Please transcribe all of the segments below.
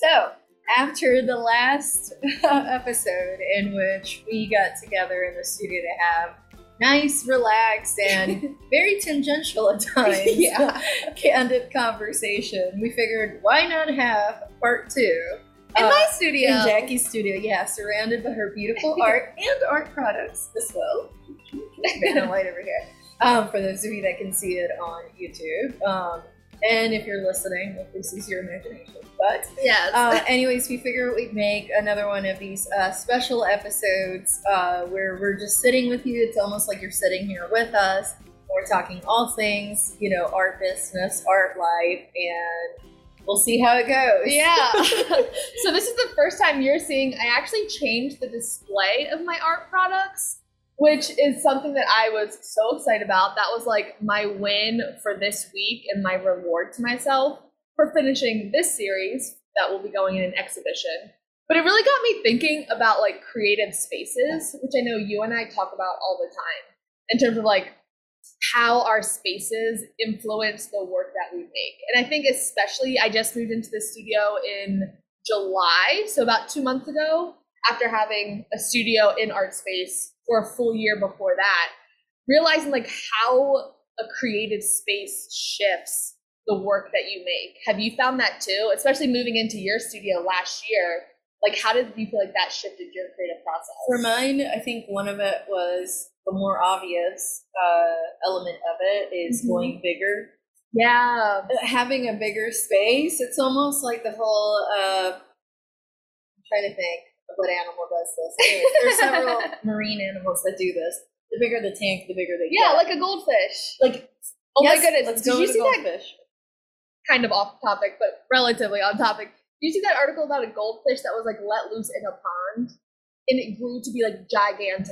So, after the last episode in which we got together in the studio to have nice, relaxed, and very tangential at times, Yeah. candid conversation, we figured why not have part two In uh, my studio. in Jackie's studio? Yeah, surrounded by her beautiful art and art products as well. A light over here. Um, for those of you that can see it on YouTube. Um, and if you're listening, if this is your imagination. But yes. uh, anyways, we figure we'd make another one of these uh, special episodes uh, where we're just sitting with you. It's almost like you're sitting here with us. We're talking all things, you know, art business, art life, and we'll see how it goes. yeah. so this is the first time you're seeing I actually changed the display of my art products, which is something that I was so excited about. That was like my win for this week and my reward to myself for finishing this series that will be going in an exhibition. But it really got me thinking about like creative spaces, which I know you and I talk about all the time in terms of like how our spaces influence the work that we make. And I think especially I just moved into the studio in July, so about 2 months ago, after having a studio in art space for a full year before that, realizing like how a creative space shifts the work that you make. Have you found that too? Especially moving into your studio last year, like how did you feel like that shifted your creative process? For mine, I think one of it was the more obvious uh, element of it is Mhm. going bigger. yeah. Having a bigger space, it's almost like the whole. Uh, I'm trying to think what animal does this. Anyways, There's several marine animals that do this. The bigger the tank, the bigger they Yeah, get. Yeah, like a goldfish. like Oh yes, my goodness. Let's Did go you see that goldfish. kind of off topic, but relatively on topic. Did you see that article about a goldfish that was like let loose in a pond and it grew to be like gigantic,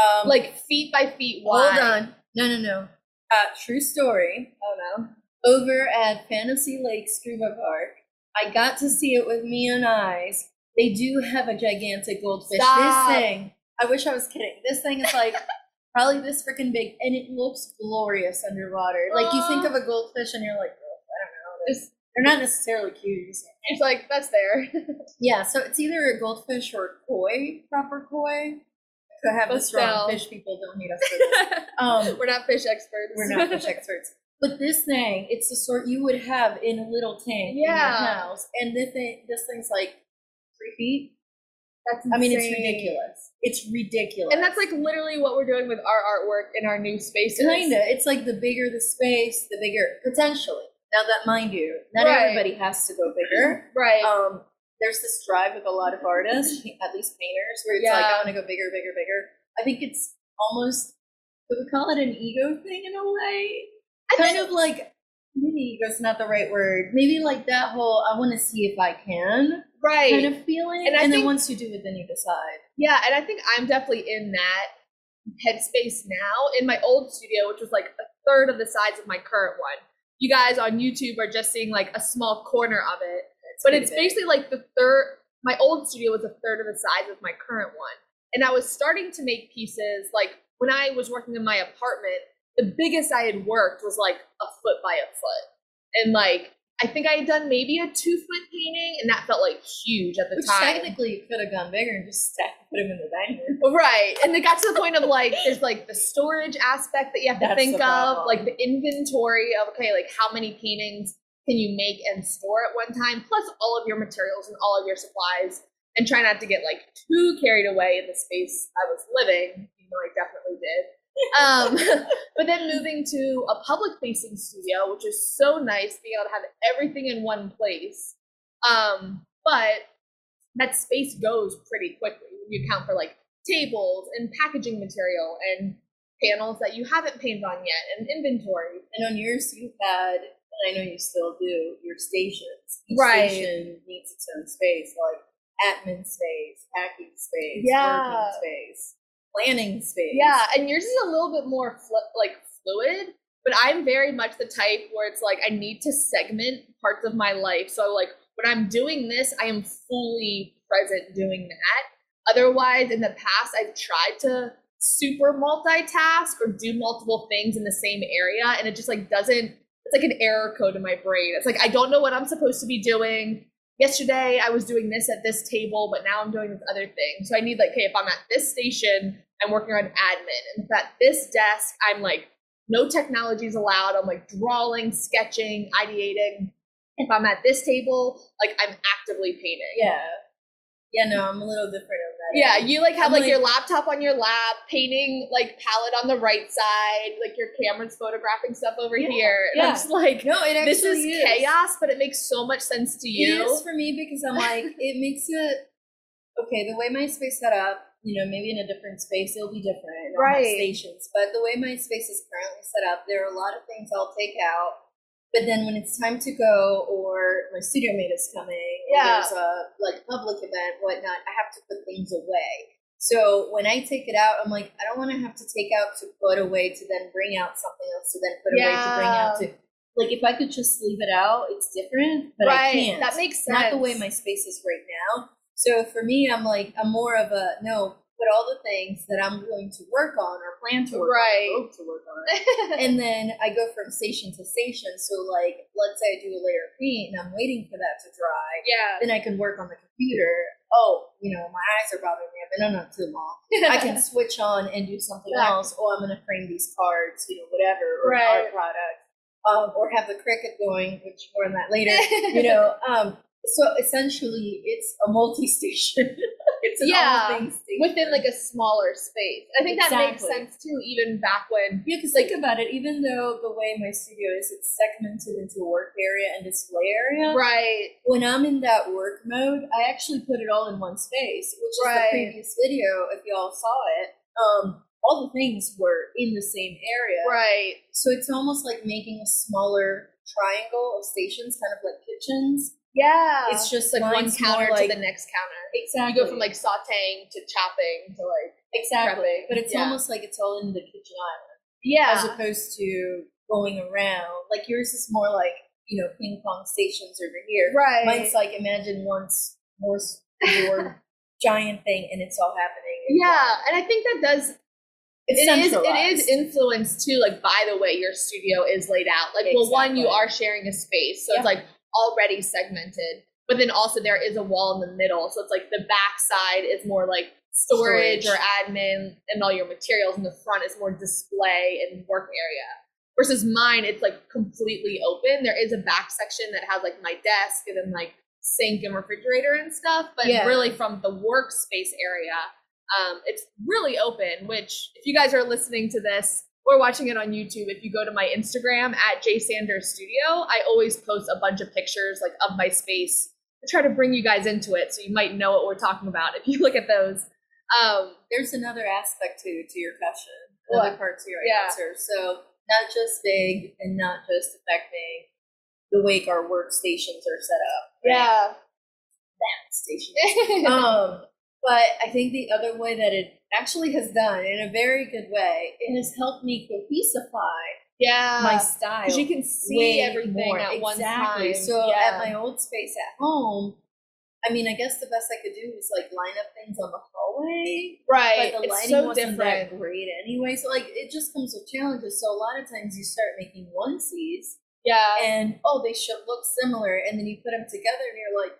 Um, like feet by feet wide? hold on, no, no, no. Uh, true story. Oh no. over at Fantasy Lake Scuba Park. I got to see it with me and eyes. They do have a gigantic goldfish. Stop. This thing, I wish I was kidding. This thing is like probably this freaking big, and it looks glorious underwater. Like you think of a goldfish, and you're like, oh, I don't know. They're, not necessarily cute. You're just like, It's like that's there. yeah, so it's either a goldfish or a koi, proper koi. Could have But wrong. still. Fish people don't need us for this. Um, We're not fish experts. we're not fish experts. But this thing, it's the sort you would have in a little tank in your Yeah. house. And this thing, this thing's like three feet. That's I mean, it's ridiculous. It's ridiculous. And that's like literally what we're doing with our artwork in our new spaces. kinda. It's like the bigger the space, the bigger potentially. Now that, mind you, not Right. everybody has to go bigger. Right. Um, there's this drive with a lot of artists, at least painters, where it's like I want to go bigger, bigger, bigger. I think it's almost would we call it an ego thing in a way? I kind of like maybe ego's not the right word. Maybe like that whole I want to see if I can right. kind of feeling. And And, I then think- once you do it, then you decide. Yeah, and I think I'm definitely in that headspace now. In my old studio, which was like a third of the size of my current one. You guys on YouTube are just seeing like a small corner of it. but it's big. basically like the third my old studio was a third of the size of my current one. And I was starting to make pieces like when I was working in my apartment, the biggest I had worked was like a foot by a foot. And like I think I had done maybe a two foot painting and that felt like huge at the Which time. technically you could have gone bigger and just put them in the dining room. Right. And it got to the point of like, there's like the storage aspect that you have to That's think of, like the inventory of, okay, like how many paintings can you make and store at one time, plus all of your materials and all of your supplies, and try not to get like too carried away in the space I was living, You know, I definitely did. Um, but then moving to a public facing studio, which is so nice, being able to have everything in one place. Um, but that space goes pretty quickly when you account for like tables and packaging material and panels that you haven't painted on yet and inventory. And on yours, you had, and I know you still do, your stations. Each Right. station needs its own space, like admin space, packing space, Yeah. working space, planning space. Yeah, and yours is a little bit more fl- like fluid, but I'm very much the type where it's like I need to segment parts of my life. So like when I'm doing this, I am fully present doing that. Otherwise, in the past, I've tried to super multitask or do multiple things in the same area, and it just like doesn't. It's like an error code in my brain. It's like I don't know what I'm supposed to be doing. Yesterday I was doing this at this table, but now I'm doing this other thing. So I need like, okay, if I'm at this station, I'm working on admin, and if at this desk, I'm like, no technology is allowed. I'm like drawing, sketching, ideating. If I'm at this table, like I'm actively painting. Yeah. Yeah, no, I'm a little different. Yeah, you like have like, like- your laptop on your lap, painting like palette on the right side, like your camera's photographing stuff over Yeah, here. And I'm just like, No, it this is, chaos, but it makes so much sense to you. It is for me because I'm like, it makes it okay. The way my space set up, you know, maybe in a different space it'll be different, and I'll have Right. Stations, but the way my space is currently set up, there are a lot of things I'll take out. But then when it's time to go, or my studio mate is coming, or Yeah. there's a like public event, whatnot, I have to put things away. So when I take it out, I'm like, I don't want to have to take out to put away to then bring out something else to then put away to bring out Yeah. to like if I could just leave it out, it's different, but I right. can't. That makes sense. not the way my space is right now. So for me, I'm like I'm more of a no. Put all the things that I'm going to work on or plan to work Right. on, hope to work on, and then I go from station to station. So like, let's say I do a layer of paint and I'm waiting for that to dry, yeah. then I can work on the computer. Oh, you know, my eyes are bothering me. I've been on it too long. I can switch on and do something else. Oh, I'm going to frame these cards, you know, whatever, or Right. art product, um, or have the Cricut going, which more on that later. you know, um, so essentially, it's a multi-station. it's an Yeah, station. within like a smaller space. I think that makes sense too, even back when Yeah, because think about it. Even though the way my studio is, it's segmented into a work area and display area. Right. When I'm in that work mode, I actually put it all in one space, which is Right. the previous video. If y'all saw it, um, all the things were in the same area. Right. So it's almost like making a smaller triangle of stations, kind of like kitchens. Yeah. It's just like one counter like- to the next counter. Exactly. You go from like sauteing to chopping to like exactly, prepping. but it's Yeah. almost like it's all in the kitchen island. yeah. as opposed to going around. Like yours is more like you know ping pong stations over here. right. Mine's like imagine once more your giant thing and it's all happening. in yeah, and I think that does It's it is it influenced too like by the way your studio is laid out like well one you are sharing a space so Yep. it's like already segmented but then also there is a wall in the middle so it's like the back side is more like storage, Storage. or admin and all your materials and the front is more display and work area versus mine it's like completely open there is a back section that has like my desk and then like sink and refrigerator and stuff but Yeah. really from the workspace area um, it's really open, which if you guys are listening to this or watching it on YouTube, if you go to my Instagram at J Sanders Studio, I always post a bunch of pictures like of my space to try to bring you guys into it so you might know what we're talking about if you look at those. Um, There's another aspect to to your question. Another What? part to your Yeah. answer. So not just big and not just affecting the way our workstations are set up. yeah. That station. um, but I think the other way that it actually has done in a very good way, it has helped me cohesify yeah. my style. Because you can see everything more. at one exactly. time. So yeah. at my old space at home, I mean, I guess the best I could do was like line up things on the hallway, right. but the it's lighting so wasn't different. that great anyway. So like, it just comes with challenges. So a lot of times you start making onesies, Yeah. and oh, they should look similar, and then you put them together, and you're like,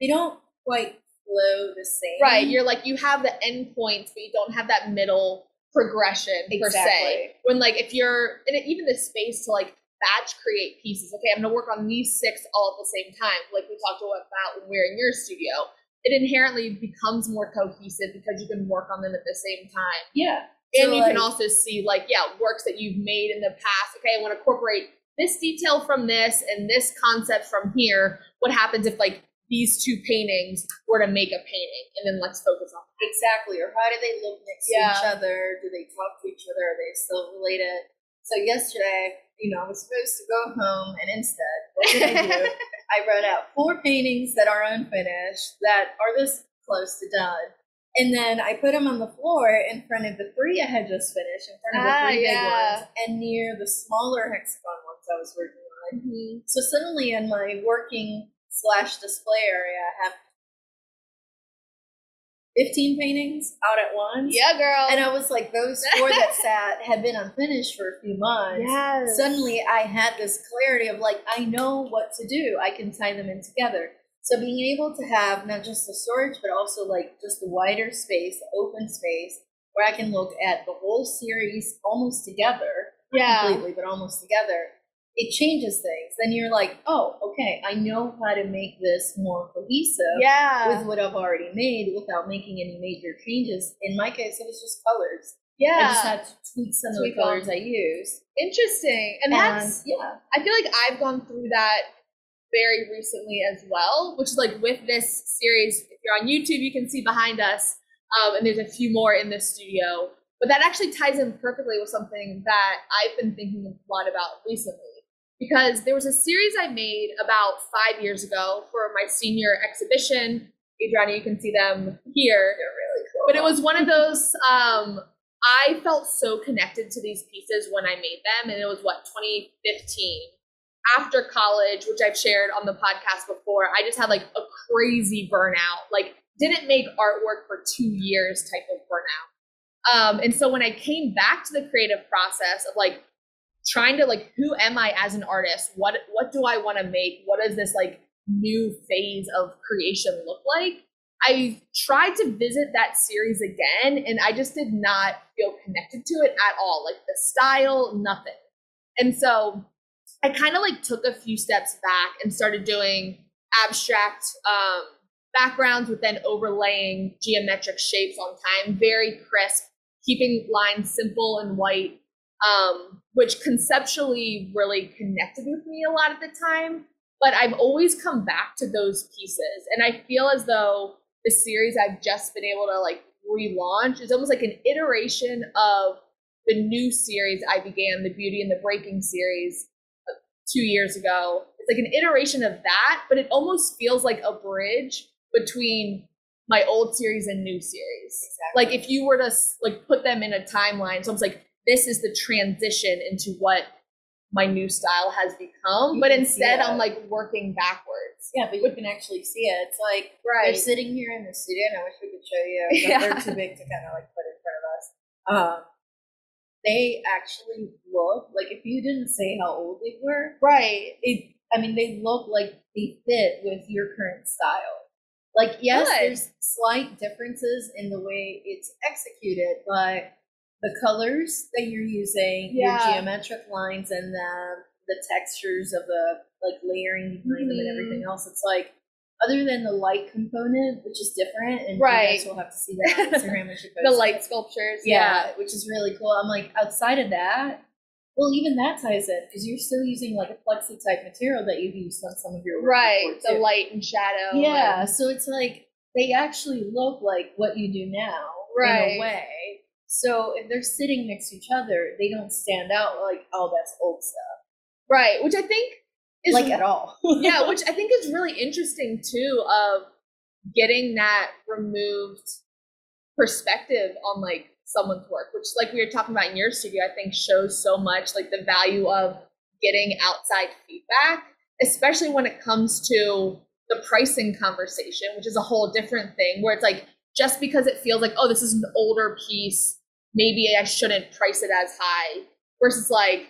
they don't quite flow the same. Right. You're like you have the end points, but you don't have that middle progression per se. When like if you're and even the space to like batch create pieces. Okay, I'm gonna work on these six all at the same time, like we talked about when we were in your studio. It inherently becomes more cohesive because you can work on them at the same time. yeah. And So, you can also see like, yeah, works that you've made in the past. Okay, I want to incorporate this detail from this and this concept from here. What happens if like these two paintings were to make a painting? And then let's focus on Exactly. Or how do they look next to each other? Do they talk to each other? Are they still related? So yesterday, you know, I was supposed to go home and instead, what did I do? I wrote out four paintings that are unfinished that are this close to done. And then I put them on the floor in front of the three I had just finished, in front of Ah, the three yeah. big ones, and near the smaller hexagon ones I was working on. So suddenly in my working slash display area, I have 15 paintings out at once. Yeah, girl. And I was like, those four that sat had been unfinished for a few months. yes. Suddenly I had this clarity of like, I know what to do. I can tie them in together. So being able to have not just the storage, but also like just the wider space, the open space, where I can look at the whole series almost together, Yeah. completely, but almost together, it changes things. Then you're like, oh, okay, I know how to make this more cohesive Yeah. with what I've already made without making any major changes. In my case, it was just colors. yeah. I just had to tweak some Tweak of the colors I used. Interesting. And, And, that's yeah, I feel like I've gone through that very recently as well, which is like with this series, if you're on YouTube, you can see behind us, um, and there's a few more in the studio. But that actually ties in perfectly with something that I've been thinking a lot about recently. Because there was a series I made about five years ago for my senior exhibition. Adriana, you can see them here. they're really cool. But it was one of those. Um, I felt so connected to these pieces when I made them, and it was what 2015. After college, which I've shared on the podcast before, I just had like a crazy burnout. Like, didn't make artwork for two years type of burnout. Um, and so when I came back to the creative process of like trying to like, who am I as an artist? What what do I want to make? What does this like new phase of creation look like? I tried to visit that series again and I just did not feel connected to it at all. Like the style, nothing. And so I kind of like took a few steps back and started doing abstract um, backgrounds with then overlaying geometric shapes on time, very crisp, keeping lines simple and white, um, which conceptually really connected with me a lot at the time. But I've always come back to those pieces. And I feel as though the series I've just been able to like relaunch is almost like an iteration of the new series I began, the Beauty and the Breaking series, uh, two years ago. It's like an iteration of that, but it almost feels like a bridge between my old series and new series. Exactly. Like if you were to like put them in a timeline, it's almost like this is the transition into what my new style has become. You but instead. I'm like working backwards. yeah, but you can actually see it. It's like Right. they're sitting here in the studio, and I wish we could show you, but Yeah. they're too big to kind of like put in front of us. Um, they actually look like if you didn't say how old they were, Right. it. I mean, they look like they fit with your current style. Like, yes, Good. there's slight differences in the way it's executed, but the colors that you're using, Yeah. your geometric lines, and the the textures of the like layering behind them and everything mm-hmm. else, it's like other than the light component, which is different, and you Right. guys will have to see that on Instagram when she posts The light sculptures. Yeah, which is really cool. I'm like, outside of that, well, even that ties in because you're still using like a plexi type material that you've used on some of your work Right. The light and shadow. Yeah, and- so it's like they actually look like what you do now in Right. a way. So if they're sitting next to each other, they don't stand out like, oh, that's old stuff, right. Which I think is like at all. yeah, which I think is really interesting too of getting that removed perspective on like someone's work, which like we were talking about in your studio, I think shows so much like the value of getting outside feedback, especially when it comes to the pricing conversation, which is a whole different thing where it's like just because it feels like, oh, this is an older piece, maybe I shouldn't price it as high. Versus like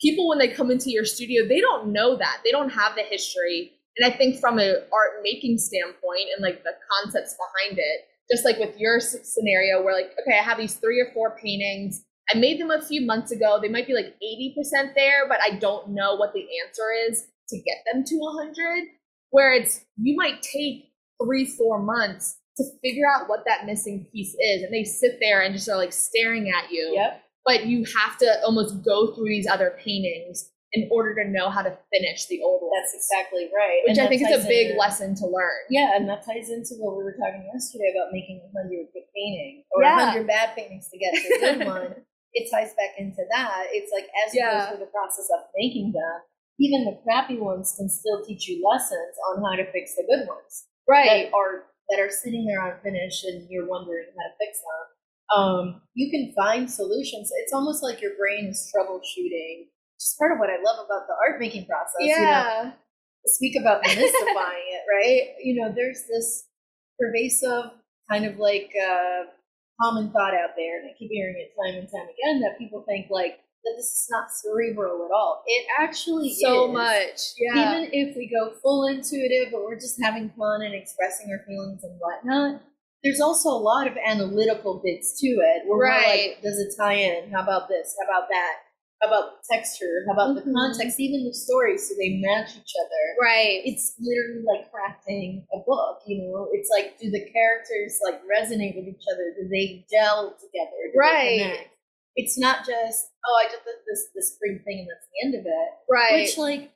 people when they come into your studio, they don't know that. They don't have the history. And I think from an art making standpoint and like the concepts behind it, just like with your scenario where like, okay, I have these three or four paintings. I made them a few months ago. They might be like 80% there, but I don't know what the answer is to get them to 100. Where it's, you might take three, four months to figure out what that missing piece is. And they sit there and just are like staring at you yep. but you have to almost go through these other paintings in order to know how to finish the old one. That's exactly right. which And I think is a big into- lesson to learn. Yeah, and that ties into what we were talking yesterday about making a hundred good painting or a Yeah. hundred bad paintings to get to a good one. It ties back into that. It's like as you Yeah. go through the process of making them, even the crappy ones can still teach you lessons on how to fix the good ones Right. that are that are sitting there unfinished and you're wondering how to fix them. Um, you can find solutions. It's almost like your brain is troubleshooting. Just part of what I love about the art making process. you know? Yeah. speak about mystifying it, right? You know, there's this pervasive kind of like uh, common thought out there, and I keep hearing it time and time again that people think like that this is not cerebral at all. It actually so is. much. Yeah. Even if we go full intuitive, but we're just having fun and expressing our feelings and whatnot, there's also a lot of analytical bits to it. Where Right. like, does it tie in? How about this? How about that? How about the texture? How about Mhm. the context? Even the story, so they match each other. right. It's literally like crafting a book. You know, it's like, do the characters like resonate with each other? Do they gel together? Do they Right. It's not just oh, I did this this spring thing and that's the end of it. right. Which like,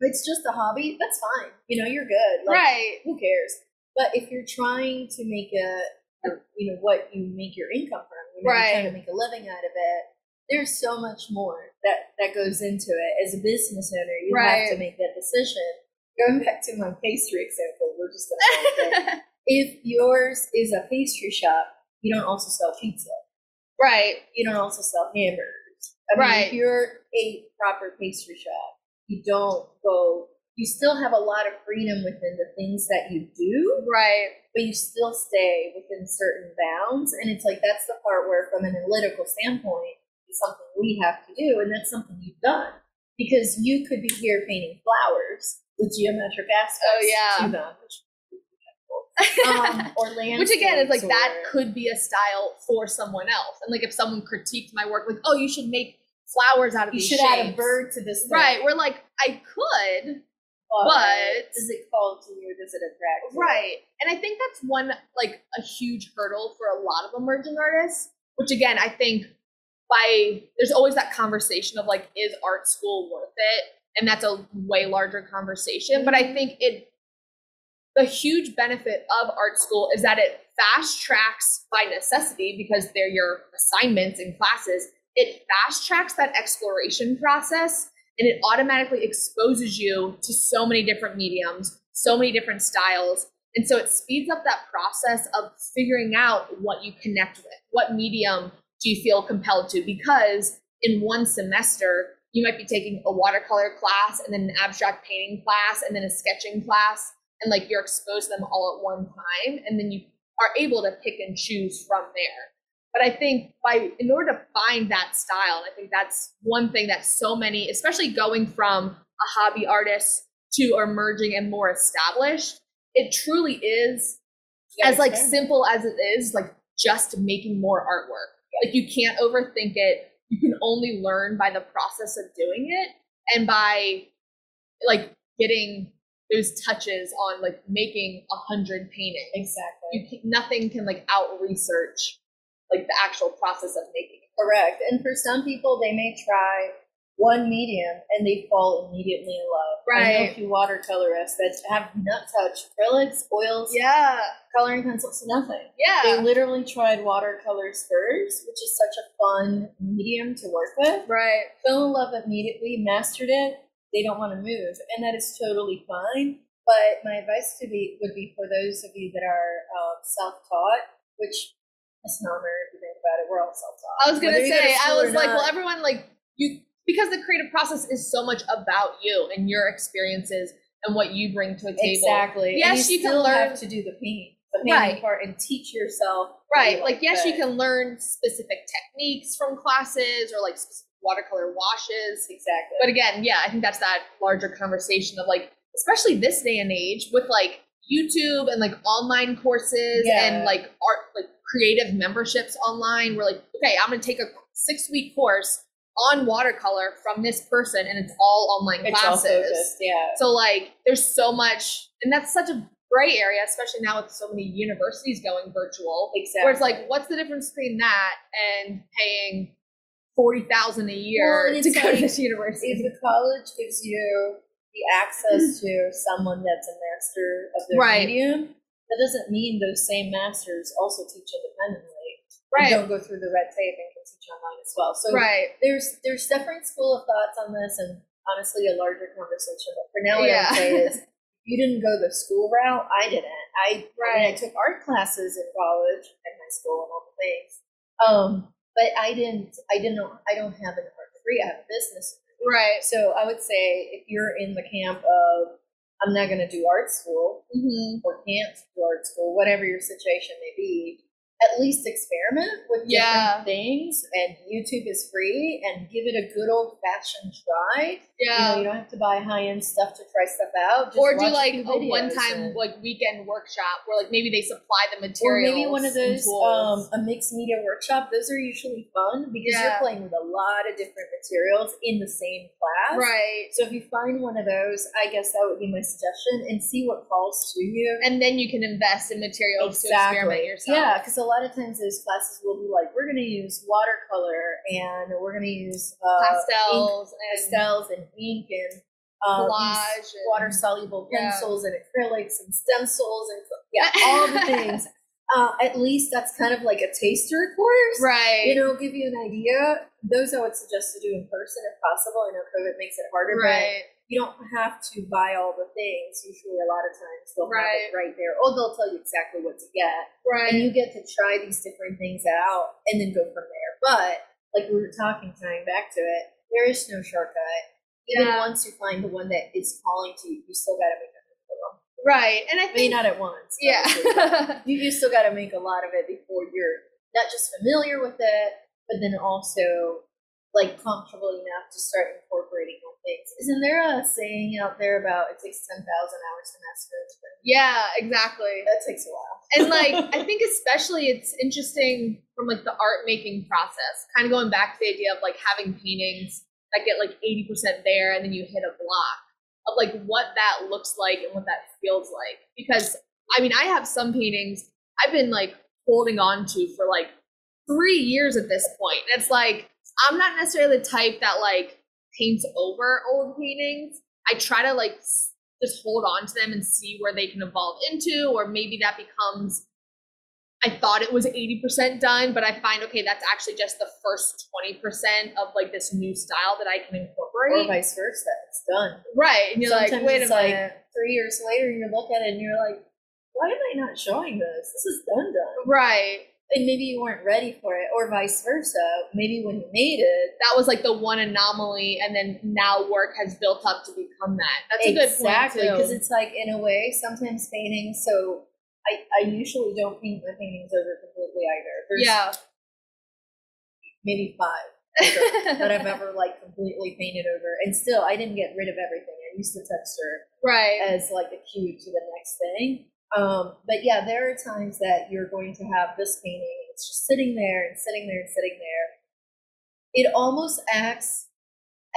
it's just a hobby. That's fine. You know, you're good. Like, right. Who cares? But if you're trying to make a, a- you know, what you make your income from, you know, Right. you're trying to make a living out of it. There's so much more that that goes into it. As a business owner, you have to make that decision. Going back to my pastry example, we're just gonna. if yours is a pastry shop, you don't also sell pizza. Right. You don't also sell hamburgers. I mean, Right. if you're a proper pastry shop, you don't go. You still have a lot of freedom within the things that you do, Right. but you still stay within certain bounds. And it's like that's the part where, from an analytical standpoint, it's something we have to do, and that's something you've done because you could be here painting flowers with geometric aspects Oh, yeah. to them, which um, or Which again is like landscapes that could be a style for someone else. And like if someone critiqued my work, like, oh, you should make flowers out of You should add a bird to this, thing, Right. We're like, I could, but, but- does it call to you? Does it attract? Right. And I think that's one like a huge hurdle for a lot of emerging artists, which again, I think by there's always that conversation of like is art school worth it? And that's a way larger conversation, but I think it the huge benefit of art school is that it fast tracks by necessity because they're your assignments and classes. It fast tracks that exploration process and it automatically exposes you to so many different mediums, so many different styles. And so it speeds up that process of figuring out what you connect with. What medium do you feel compelled to? Because in one semester, you might be taking a watercolor class and then an abstract painting class and then a sketching class. And like you're exposed to them all at one time. And then you are able to pick and choose from there. But I think by in order to find that style, I think that's one thing that so many, especially going from a hobby artist to emerging and more established, it truly is Yeah, as like fair. simple as it is, like just making more artwork. Like you can't overthink it. You can only learn by the process of doing it and by like getting those touches on like making a hundred paintings. exactly. You can, nothing can like out research like the actual process of making it. Correct. And for some people, they may try one medium and they fall immediately in love. I know a Right. few watercolorists that have not touched acrylics, oils, Yeah. coloring pencils, nothing. Yeah. They literally tried watercolors first, which is such a fun medium to work with. Right. Fell in love immediately, mastered it. They don't want to move, and that is totally fine. But my advice to be would be for those of you that are um, self-taught, which misnomer if you think about it, we're all self-taught. I was gonna Whether you go to say, I was like, not. well, everyone like you because the creative process is so much about you and your experiences and what you bring to a table. Exactly. Yes, you can learn- to do the paint, Right. part, and teach yourself. Right. you Like, yes, you can learn specific techniques from classes or like specific watercolor washes. Exactly. But again, yeah, I think that's that larger conversation of like, especially this day and age with like YouTube and like online courses Yeah. and like art, like creative memberships online. We're like, okay, I'm going to take a six week course on watercolor from this person and it's all online it's classes. Yeah. So like there's so much and that's such a gray area, especially now with so many universities going virtual. Exactly. Where it's like, what's the difference between that and paying forty thousand a year Well, to go like, to this university? if the college gives you the access to someone that's a master of their Right. medium, that doesn't mean those same masters also teach independently. Right. Don't go through the red tape and can teach online as well. So right. there's there's different school of thoughts on this, and honestly, a larger conversation. But for now, what Yeah. I would say is, you didn't go the school route. I didn't. I I, mean, I took art classes in college and high school and all the things. Um, but I didn't. I didn't. I don't have an art degree. I have a business. degree. Right. So I would say if you're in the camp of I'm not going to do art school Mm-hmm. or can't do art school, whatever your situation may be, at least experiment with different Yeah. things. And YouTube is free, and give it a good old fashioned try. You know, Yeah. you don't have to buy high end stuff to try stuff out. Just or do like a one time and- like weekend workshop where like maybe they supply the or materials. maybe one of those um, a mixed media workshop. Those are usually fun because Yeah. you're playing with a lot of different materials in the same class. right. So if you find one of those, I guess that would be my suggestion, and see what falls to you. And then you can invest in materials to experiment yourself. Yeah, because a lot of times those classes will be like, we're going to use watercolor and we're going to use uh, ink, pastels and pastels and ink and uh, collage water soluble Yeah. pencils and acrylics and stencils and yeah, all the things. Uh, at least that's kind of like a taster course. right. You know, give you an idea. Those I would suggest to do in person if possible. I know COVID makes it harder, but right. You don't have to buy all the things. Usually, a lot of times they'll have it right there, or they'll tell you exactly what to get, Right. and you get to try these different things out and then go from there. But like we were talking, tying back to it, there is no shortcut. Even Yeah. once you find the one that is calling to you, you still got to make a for them. right. And I think not at once. yeah. you, you still got to make a lot of it before you're not just familiar with it, but then also like comfortable enough to start incorporating more things. Isn't there a saying out there about it takes ten thousand hours to master a spring? yeah, exactly. That takes a while. and like i think especially it's interesting from like the art making process kind of going back to the idea of like having paintings that get like 80% there and then you hit a block of like what that looks like and what that feels like because i mean i have some paintings i've been like holding on to for like three years at this point and it's like i'm not necessarily the type that like paints over old paintings i try to like s- just hold on to them and see where they can evolve into, or maybe that becomes. I thought it was 80% done, but I find okay, that's actually just the first 20% of like this new style that I can incorporate. Or vice versa. It's done. right. And you're Sometimes like, wait a it's like minute. three years later, you look at it and you're like, why am I not showing this? This is done done. right. And maybe you weren't ready for it, or vice versa. Maybe when you made it, That was like the one anomaly, and then now work has built up to become that. That's a good exactly point. because it's like in a way sometimes painting. So I, I usually don't paint my paintings over completely either. There's yeah. maybe five that I've ever like completely painted over, and still I didn't get rid of everything. I used the texture right. as like a cue to the next thing. Um, but yeah, there are times that you're going to have this painting. It's just sitting there and sitting there and sitting there. It almost acts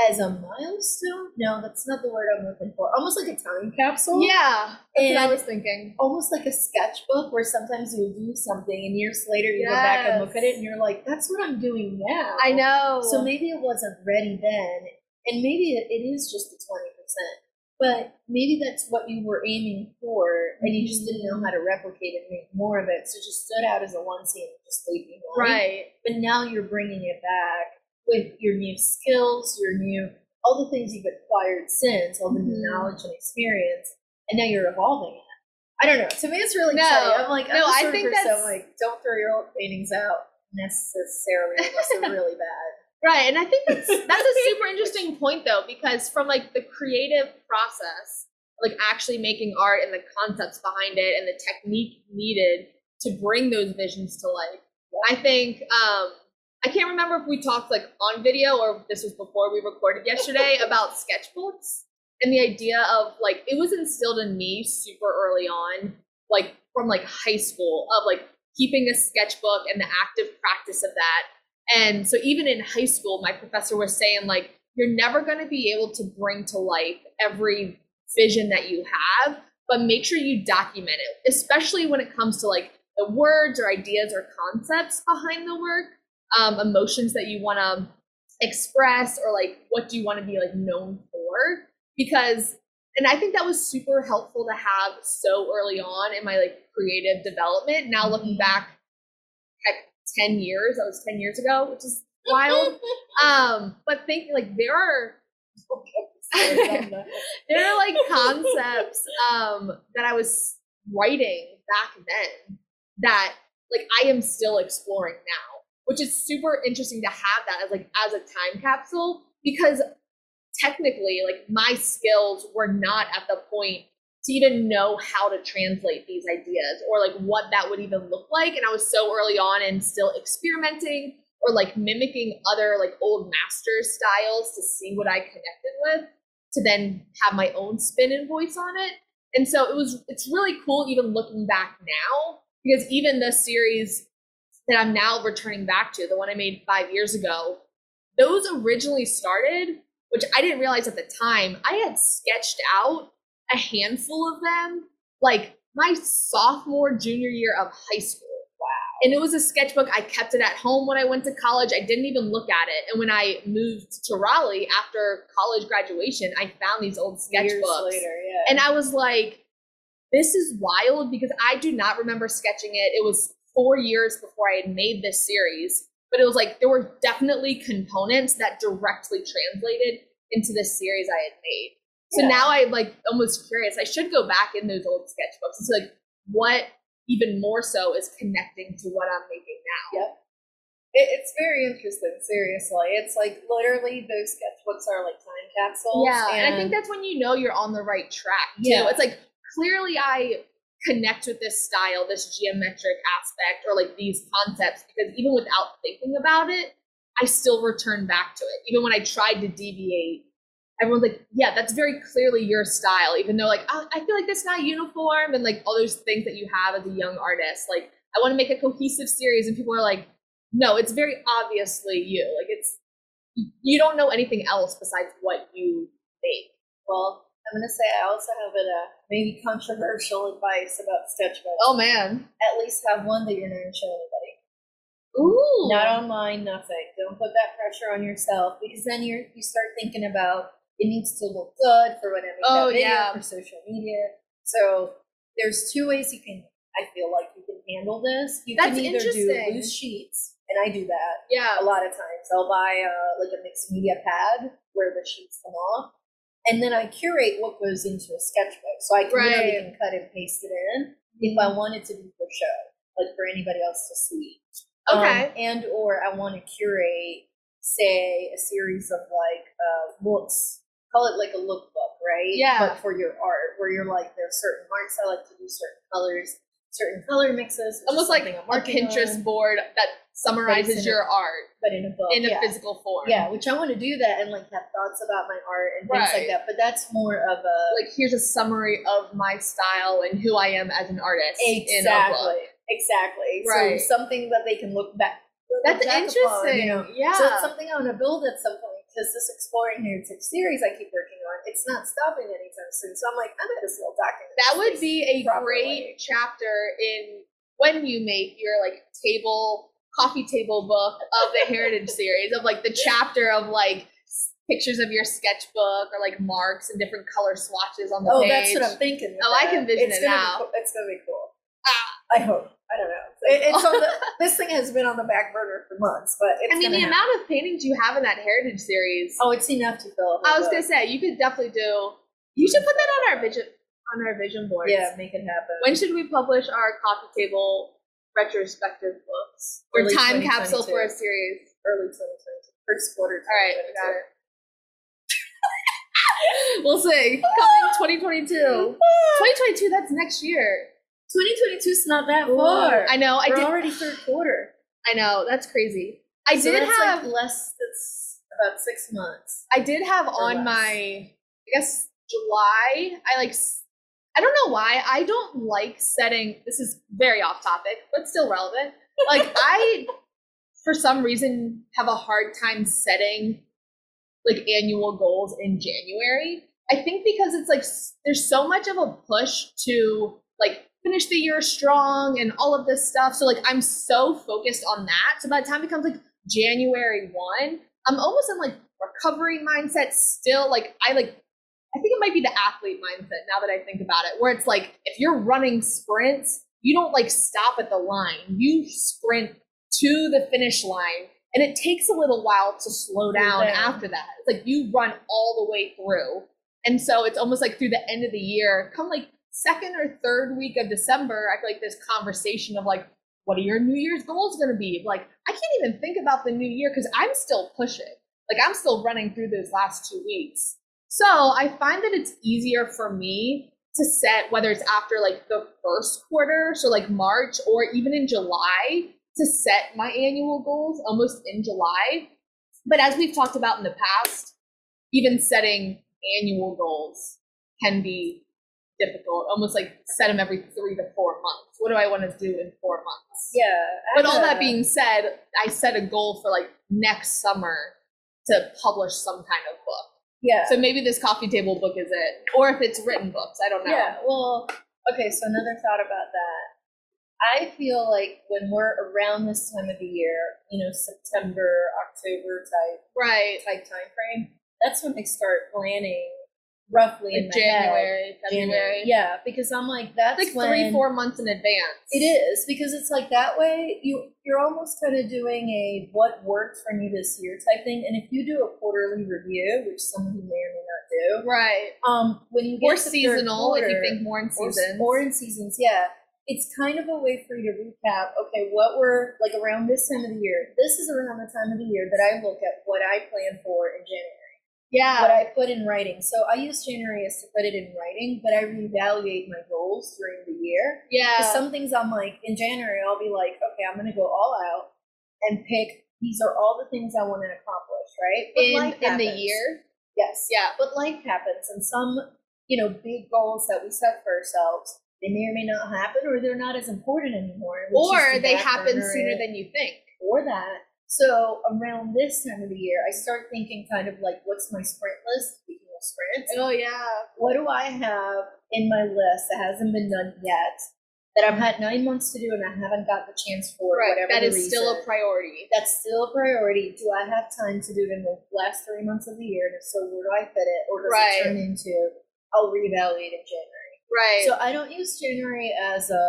as a milestone. No, that's not the word I'm looking for. Almost like a time capsule. yeah. That's and what I was thinking. almost like a sketchbook where sometimes you'll do something and years later you go back and look at it and you're like, that's what I'm doing now. I know. So maybe it wasn't ready then, and maybe it, it is just the twenty percent. But maybe that's what you were aiming for, and you just didn't know how to replicate it and make more of it. So it just stood out as a one scene and just stayed behind. right. But now you're bringing it back with your new skills, your new all the things you've acquired since, all the new Mhm. knowledge and experience, and now you're evolving it. I don't know. To me, it's really No. exciting. I'm like, I'm No, I think that's- like, don't throw your old paintings out necessarily unless they're really bad. Right, and I think that's that's a super interesting point though, because from like the creative process, like actually making art and the concepts behind it and the technique needed to bring those visions to life. I think um I can't remember if we talked like on video or this was before we recorded yesterday about sketchbooks and the idea of like it was instilled in me super early on, like from like high school of like keeping a sketchbook and the active practice of that. And so even in high school, my professor was saying like you're never going to be able to bring to life every vision that you have, but make sure you document it, especially when it comes to like the words or ideas or concepts behind the work, um, emotions that you want to express, or like what do you want to be like known for? Because, and I think that was super helpful to have so early on in my like creative development. Now looking Mhm. back, heck, ten years that was ten years ago, which is wild. um, but think like there are there are like concepts um that I was writing back then that like I am still exploring now, which is super interesting to have that as like as a time capsule because technically like my skills were not at the point to even know how to translate these ideas or like what that would even look like. And I was so early on and still experimenting or like mimicking other like old master styles to see what I connected with to then have my own spin and voice on it. And so it was it's really cool even looking back now because even the series that I'm now returning back to, the one I made 5 years ago, those originally started which I didn't realize at the time. I had sketched out a handful of them like my sophomore junior year of high school Wow. and it was a sketchbook. I kept it at home when I went to college. I didn't even look at it. And when I moved to Raleigh after college graduation, I found these old sketchbooks. Years Later, yeah. And I was like, this is wild because I do not remember sketching it. It was four years before I had made this series. But it was like there were definitely components that directly translated into this series I had made. So yeah. now I'm like almost curious. I should go back in those old sketchbooks and see like what even more so is connecting to what I'm making now. Yep. It, it's very interesting, seriously. It's like literally those sketchbooks are like time capsules. Yeah, and, and I think that's when you know you're on the right track too. Yeah. It's like clearly I connect with this style, this geometric aspect, or like these concepts because even without thinking about it, I still return back to it. Even when I tried to deviate, everyone's like, yeah, that's very clearly your style, even though like I, I feel like that's not uniform and like all those things that you have as a young artist. Like I want to make a cohesive series, and people are like, no, it's very obviously you. Like it's you don't know anything else besides what you make. Well, I'm gonna say I also have a uh, maybe controversial advice about sketchbooks. Oh man! At least have one that you're not gonna show anybody. Ooh. Not online, nothing. Don't put that pressure on yourself because then you you start thinking about it needs to look good for whatever oh, video yeah. for social media. So there's two ways you can. I feel like you can handle this. You That's can either do loose sheets, and I do that. Yeah, a lot of times I'll buy uh, like a mixed media pad where the sheets come off, and then I curate what goes into a sketchbook, so I can right. literally can cut and paste it in if I want it to be for show, like for anybody else to see. Okay. Um, and or I want to curate, say, a series of like uh, looks call it like a lookbook, right? Yeah. But for your art, where you're like, there's certain marks I like to do, certain colors, certain color mixes. Almost like a Pinterest on. board that summarizes your a, art, but in a book, in a yeah. physical form. Yeah, which I want to do that and like have thoughts about my art and things right. like that. But that's more of a like here's a summary of my style and who I am as an artist. Exactly. Exactly. Right. So something that they can look back. That's interesting. Upon, you know? Yeah. So it's something I want to build at some point because this exploring heritage series I keep working on, it's not stopping anytime soon. So I'm like, I might as well document. That would be a properly. great chapter in when you make your like table coffee table book of the heritage series of like the chapter of like pictures of your sketchbook or like marks and different color swatches on the oh, page. Oh, that's what I'm thinking. Oh, that. I can vision it's it now. Be, it's gonna be cool. Ah. I hope. I don't know. It, it's on the, this thing has been on the back burner for months, but I mean, the happen. amount of paintings you have in that heritage series. Oh, it's enough to fill. I was book. gonna say you could definitely do. You should put that on our vision on our vision board. Yeah, make it happen. When should we publish our coffee table retrospective books or time capsule for a series? Early 2022, first quarter. All right, we got it. we'll see. Coming 2022. 2022, that's next year. 2022 is not that far. I know. We're I did, already third quarter. I know. That's crazy. I so did have like less. That's about six months. I did have on less. my, I guess July. I like. I don't know why. I don't like setting. This is very off topic, but still relevant. Like I, for some reason, have a hard time setting like annual goals in January. I think because it's like there's so much of a push to like finish the year strong and all of this stuff. So like I'm so focused on that. So by the time it comes like January 1, I'm almost in like recovery mindset still. Like I like I think it might be the athlete mindset now that I think about it, where it's like if you're running sprints, you don't like stop at the line. You sprint to the finish line. And it takes a little while to slow down after that. It's like you run all the way through. And so it's almost like through the end of the year, come like second or third week of December, I feel like this conversation of like, what are your New Year's goals going to be? Like, I can't even think about the new year because I'm still pushing. Like, I'm still running through those last two weeks. So I find that it's easier for me to set whether it's after like the first quarter, so like March or even in July to set my annual goals almost in July. But as we've talked about in the past, even setting annual goals can be difficult, almost like set them every three to four months. What do I want to do in four months? Yeah. But all that being said, I set a goal for like next summer to publish some kind of book. yeah. So maybe this coffee table book is it, or if it's written books, I don't know. Yeah, well, okay, so another thought about that. I feel like when we're around this time of the year, you know, September, October type Right. type time frame, that's when they start planning roughly in Like head. January, February. Yeah, because I'm like that's Like three, four months in advance. It is because it's like that way you you're almost kind of doing a what worked for me this year type thing. And if you do a quarterly review, which some of you may or may not do, Right. um, when you get Or seasonal if you think more in or, seasons. or in seasons, yeah. It's kind of a way for you to recap. Okay, what were like around this time of the year? This is around the time of the year that I look at what I plan for in January, yeah. what I put in writing. So I use January as to put it in writing, but I reevaluate my goals during the year. yeah. some things I'm like in January, I'll be like, okay, I'm gonna go all out and pick. These are all the things I want to accomplish, right? But in life in the year. yes, Yeah. but life happens, and some, you know, big goals that we set for ourselves, they may or may not happen, or they're not as important anymore. and we choose Or to they happen sooner it, than you think. or that. So around this time of the year, I start thinking kind of like, what's my sprint list? Speaking of sprints, Oh yeah. what do I have in my list that hasn't been done yet? That I've had nine months to do and I haven't got the chance for Right. whatever That is still a priority. That's still a priority. Do I have time to do it in the last three months of the year? And if so, where do I fit it? Or does Right. it turn into I'll reevaluate in January? Right. So I don't use January as a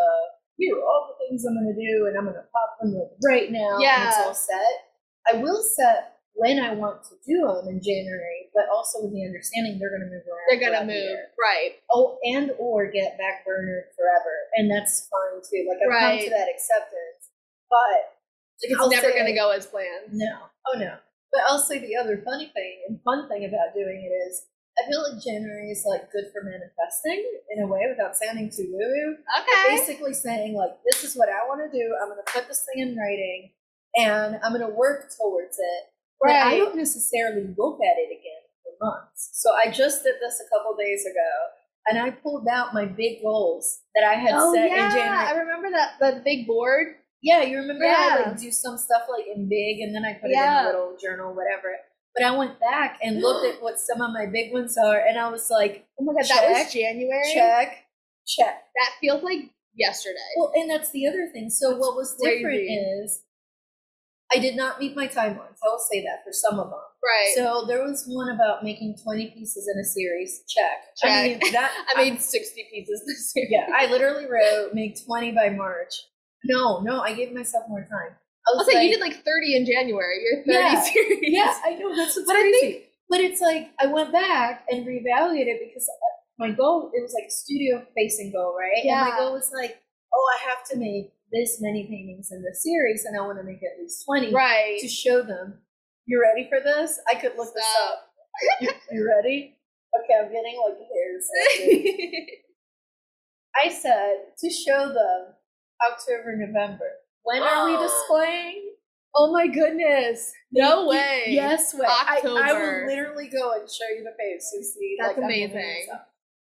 here are all the things I'm going to do and I'm going to pop them like right now. and it's all set. I will set when I want to do them in January, but also with the understanding they're going to move around. They're gonna move. year Right. oh and or get back burnered forever and that's fine too like i've come Right. to that acceptance but Like it's I'll never say- gonna go as planned. no oh no but i'll say the other funny thing and fun thing about doing it is i feel like january is like good for manifesting in a way without sounding too woo woo Okay. basically saying like this is what i want to do. I'm going to put this thing in writing and i'm going to work towards it. But i don't necessarily look at it again for months. So i just did this a couple days ago and i pulled out my big goals that i had Oh set yeah, in january I remember that the big board. yeah you remember i like do some stuff like in big and then i put it in a little journal whatever but i went back and looked at what some of my big ones are and i was like Oh my god, that was January. check check That feels like yesterday. Well, and that's the other thing. So what was different is I did not meet my timelines. I will say that for some of them. right. So there was one about making 20 pieces in a series. Check. I Check. mean, that I made sixty pieces this year. yeah, I literally wrote make 20 by March. No, no, I gave myself more time. Was say like, you did like thirty in January. You're thirty Yeah. series. yeah, I know that's what's But I think- but it's like I went back and reevaluated because uh, my goal it was like a studio facing goal, right? And my goal was like, oh, I have to make this many paintings in this series, and I want to make at least twenty Right. to show them. You ready for this? I could look this up. You, you ready? Okay, I'm getting like hairs. I said to show them October, November. When are we displaying? oh my goodness. No way. Yes, way. I, I will literally go and show you the so you see. That's like, amazing.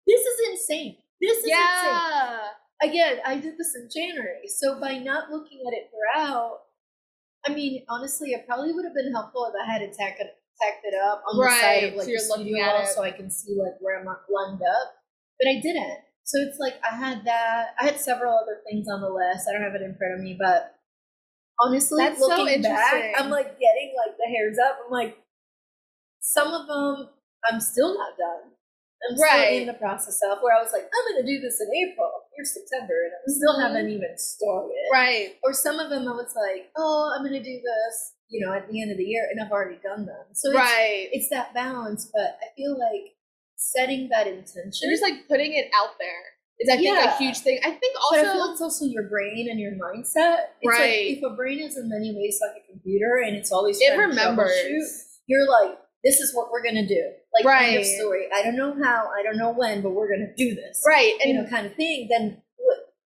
this is insane. This is insane. Again, I did this in January, so by not looking at it throughout, I mean, honestly, it probably would have been helpful if I had it tacked, tacked it up on the side of like so the you're looking studio at wall, it. so I can see like where I'm lined up. But I didn't. So it's like I had that. I had several other things on the list. I don't have it in front of me, but honestly, That's so looking back. I'm like getting like the hairs up. I'm like, some of them I'm still not done. I'm still in the process of where I was like, I'm gonna do this in April. Here's September, and I still Mhm. haven't even started. Right. Or some of them I was like, oh, I'm gonna do this, you know, at the end of the year, and I've already done them. So it's, right. it's that balance, but I feel like setting that intention. You're just like putting it out there. Is I think Yeah. a huge thing. I think but I also feel it's also your brain and your mindset. It's Right. Like if a brain is in many ways like a computer and it's always it remembers. you're like this is what we're gonna do. Like end of Right. story. I don't know how, I don't know when, but we're gonna do this. Right. And you know, kind of thing. Then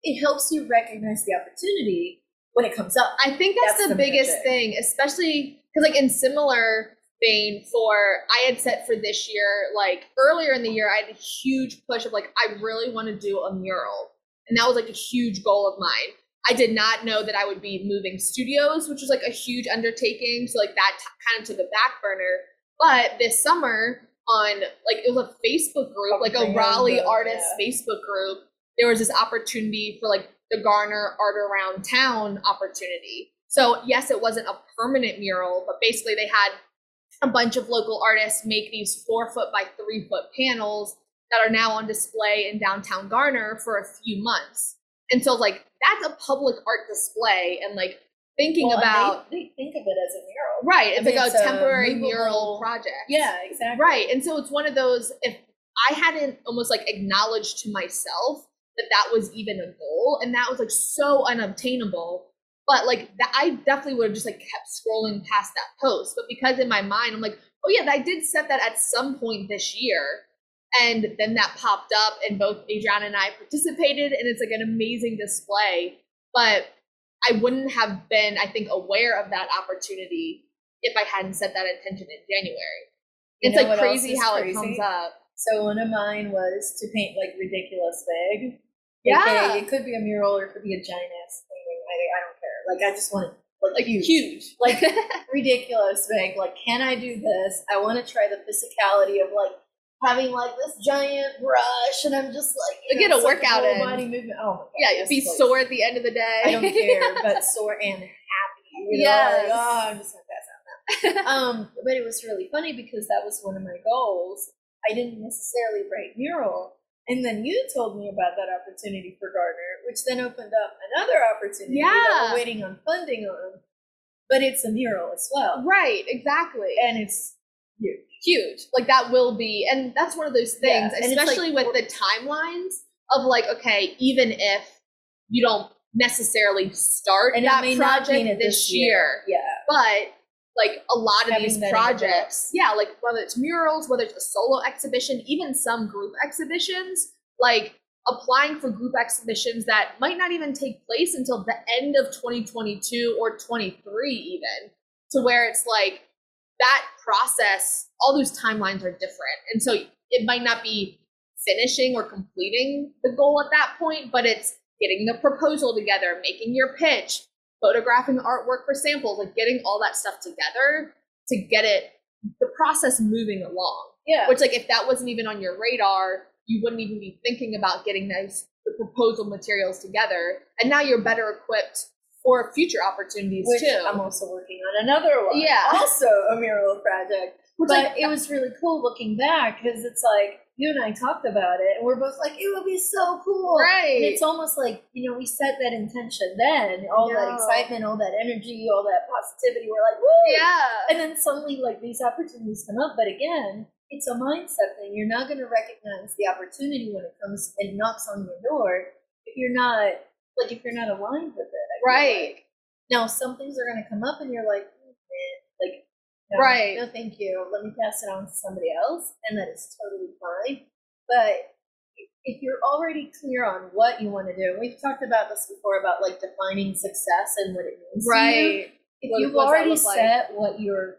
it helps you recognize the opportunity when it comes up. I think that's, That's the, the biggest magic. thing, especially because, like, in similar vein, for I had set for this year, like earlier in the year, I had a huge push of like, I really want to do a mural. And that was like a huge goal of mine. I did not know that I would be moving studios, which was like a huge undertaking. So, like, that t- kind of took a back burner. But this summer, on like, it was a Facebook group, like a Raleigh artist yeah. Facebook group. There was this opportunity for like the Garner Art Around Town opportunity. So, yes, it wasn't a permanent mural, but basically they had a bunch of local artists make these four foot by three foot panels that are now on display in downtown Garner for a few months. And so, like, that's a public art display, and like thinking Well, about they, they think of it as a mural. right, it's I mean, like it's a a temporary movable- mural project. Yeah, exactly. Right. And so it's one of those, if I hadn't almost like acknowledged to myself that that was even a goal and that was like so unobtainable. But like that, I definitely would have just like kept scrolling past that post. But because in my mind, I'm like, oh yeah, I did set that at some point this year. And then that popped up, and both Adriana and I participated, and it's like an amazing display. But I wouldn't have been, I think, aware of that opportunity if I hadn't set that intention in January. You It's like crazy how crazy? it comes up. So one of mine was to paint like ridiculous big. Yeah. Okay, it could be a mural or it could be a giant ass painting. I, I don't care. Like I just want like, Like huge. huge. Like ridiculous big. Like, can I do this? I want to try the physicality of like having like this giant brush, and I'm just like you Get know, a workout in. body movement. Oh my god. Yeah, yes, be please. sore at the end of the day. I don't care, but sore and happy. You know, Yes. like, oh, I'm just gonna pass out now. um, but it was really funny because that was one of my goals. I didn't necessarily write mural, and then you told me about that opportunity for Garner, which then opened up another opportunity that Yeah. we're waiting on funding on. But it's a mural as well, right, exactly. and it's huge. huge. Like that will be, and that's one of those things, it's especially like- with the timelines of like, okay, even if you don't necessarily start And that project in this year, Yeah, but like a lot of Having these projects, yeah, like whether it's murals, whether it's a solo exhibition, even some group exhibitions, like applying for group exhibitions that might not even take place until the end of 2022 or 23 even to where it's like that process all those timelines are different. And so it might not be finishing or completing the goal at that point but it's getting the proposal together making your pitch photographing artwork for samples like getting all that stuff together to get it the process moving along yeah. which like if that wasn't even on your radar you wouldn't even be thinking about getting those the proposal materials together and now you're better equipped for future opportunities Which too I'm also working on another one. Yeah. also a mural project. Which, but like, it was really cool looking back because it's like you and I talked about it, and we're both like, it would be so cool. right And it's almost like you know we set that intention then, all that excitement, all that energy, all that positivity. We're like, woo! yeah And then suddenly, like these opportunities come up, but again, it's a mindset thing. You're not going to recognize the opportunity when it comes and knocks on your door if you're not like if you're not aligned with it. Right. like. Now, some things are going to come up, and you're like, "Mm, man, like, no, Right. No, thank you. Let me pass it on to somebody else, and that is totally fine. But if you're already clear on what you want to do, and we've talked about this before about like defining success and what it means. to you right if What- you've already like? set what your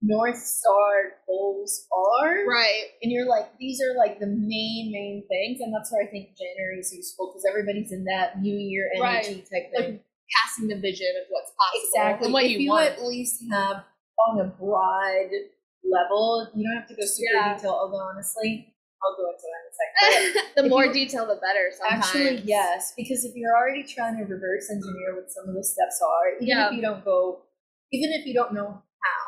north star goals are right and you're like these are like the main main things and that's where i think january is useful because everybody's in that new year Right. energy type thing like casting the vision of what's possible exactly and what if you, you, want at least have on a broad level you don't have to go super Yeah. detailed although honestly i'll go into that in a second the more you- detail the better sometimes Actually, yes, because if you're already trying to reverse engineer what some of the steps are, even Yeah. if you don't go, even if you don't know how,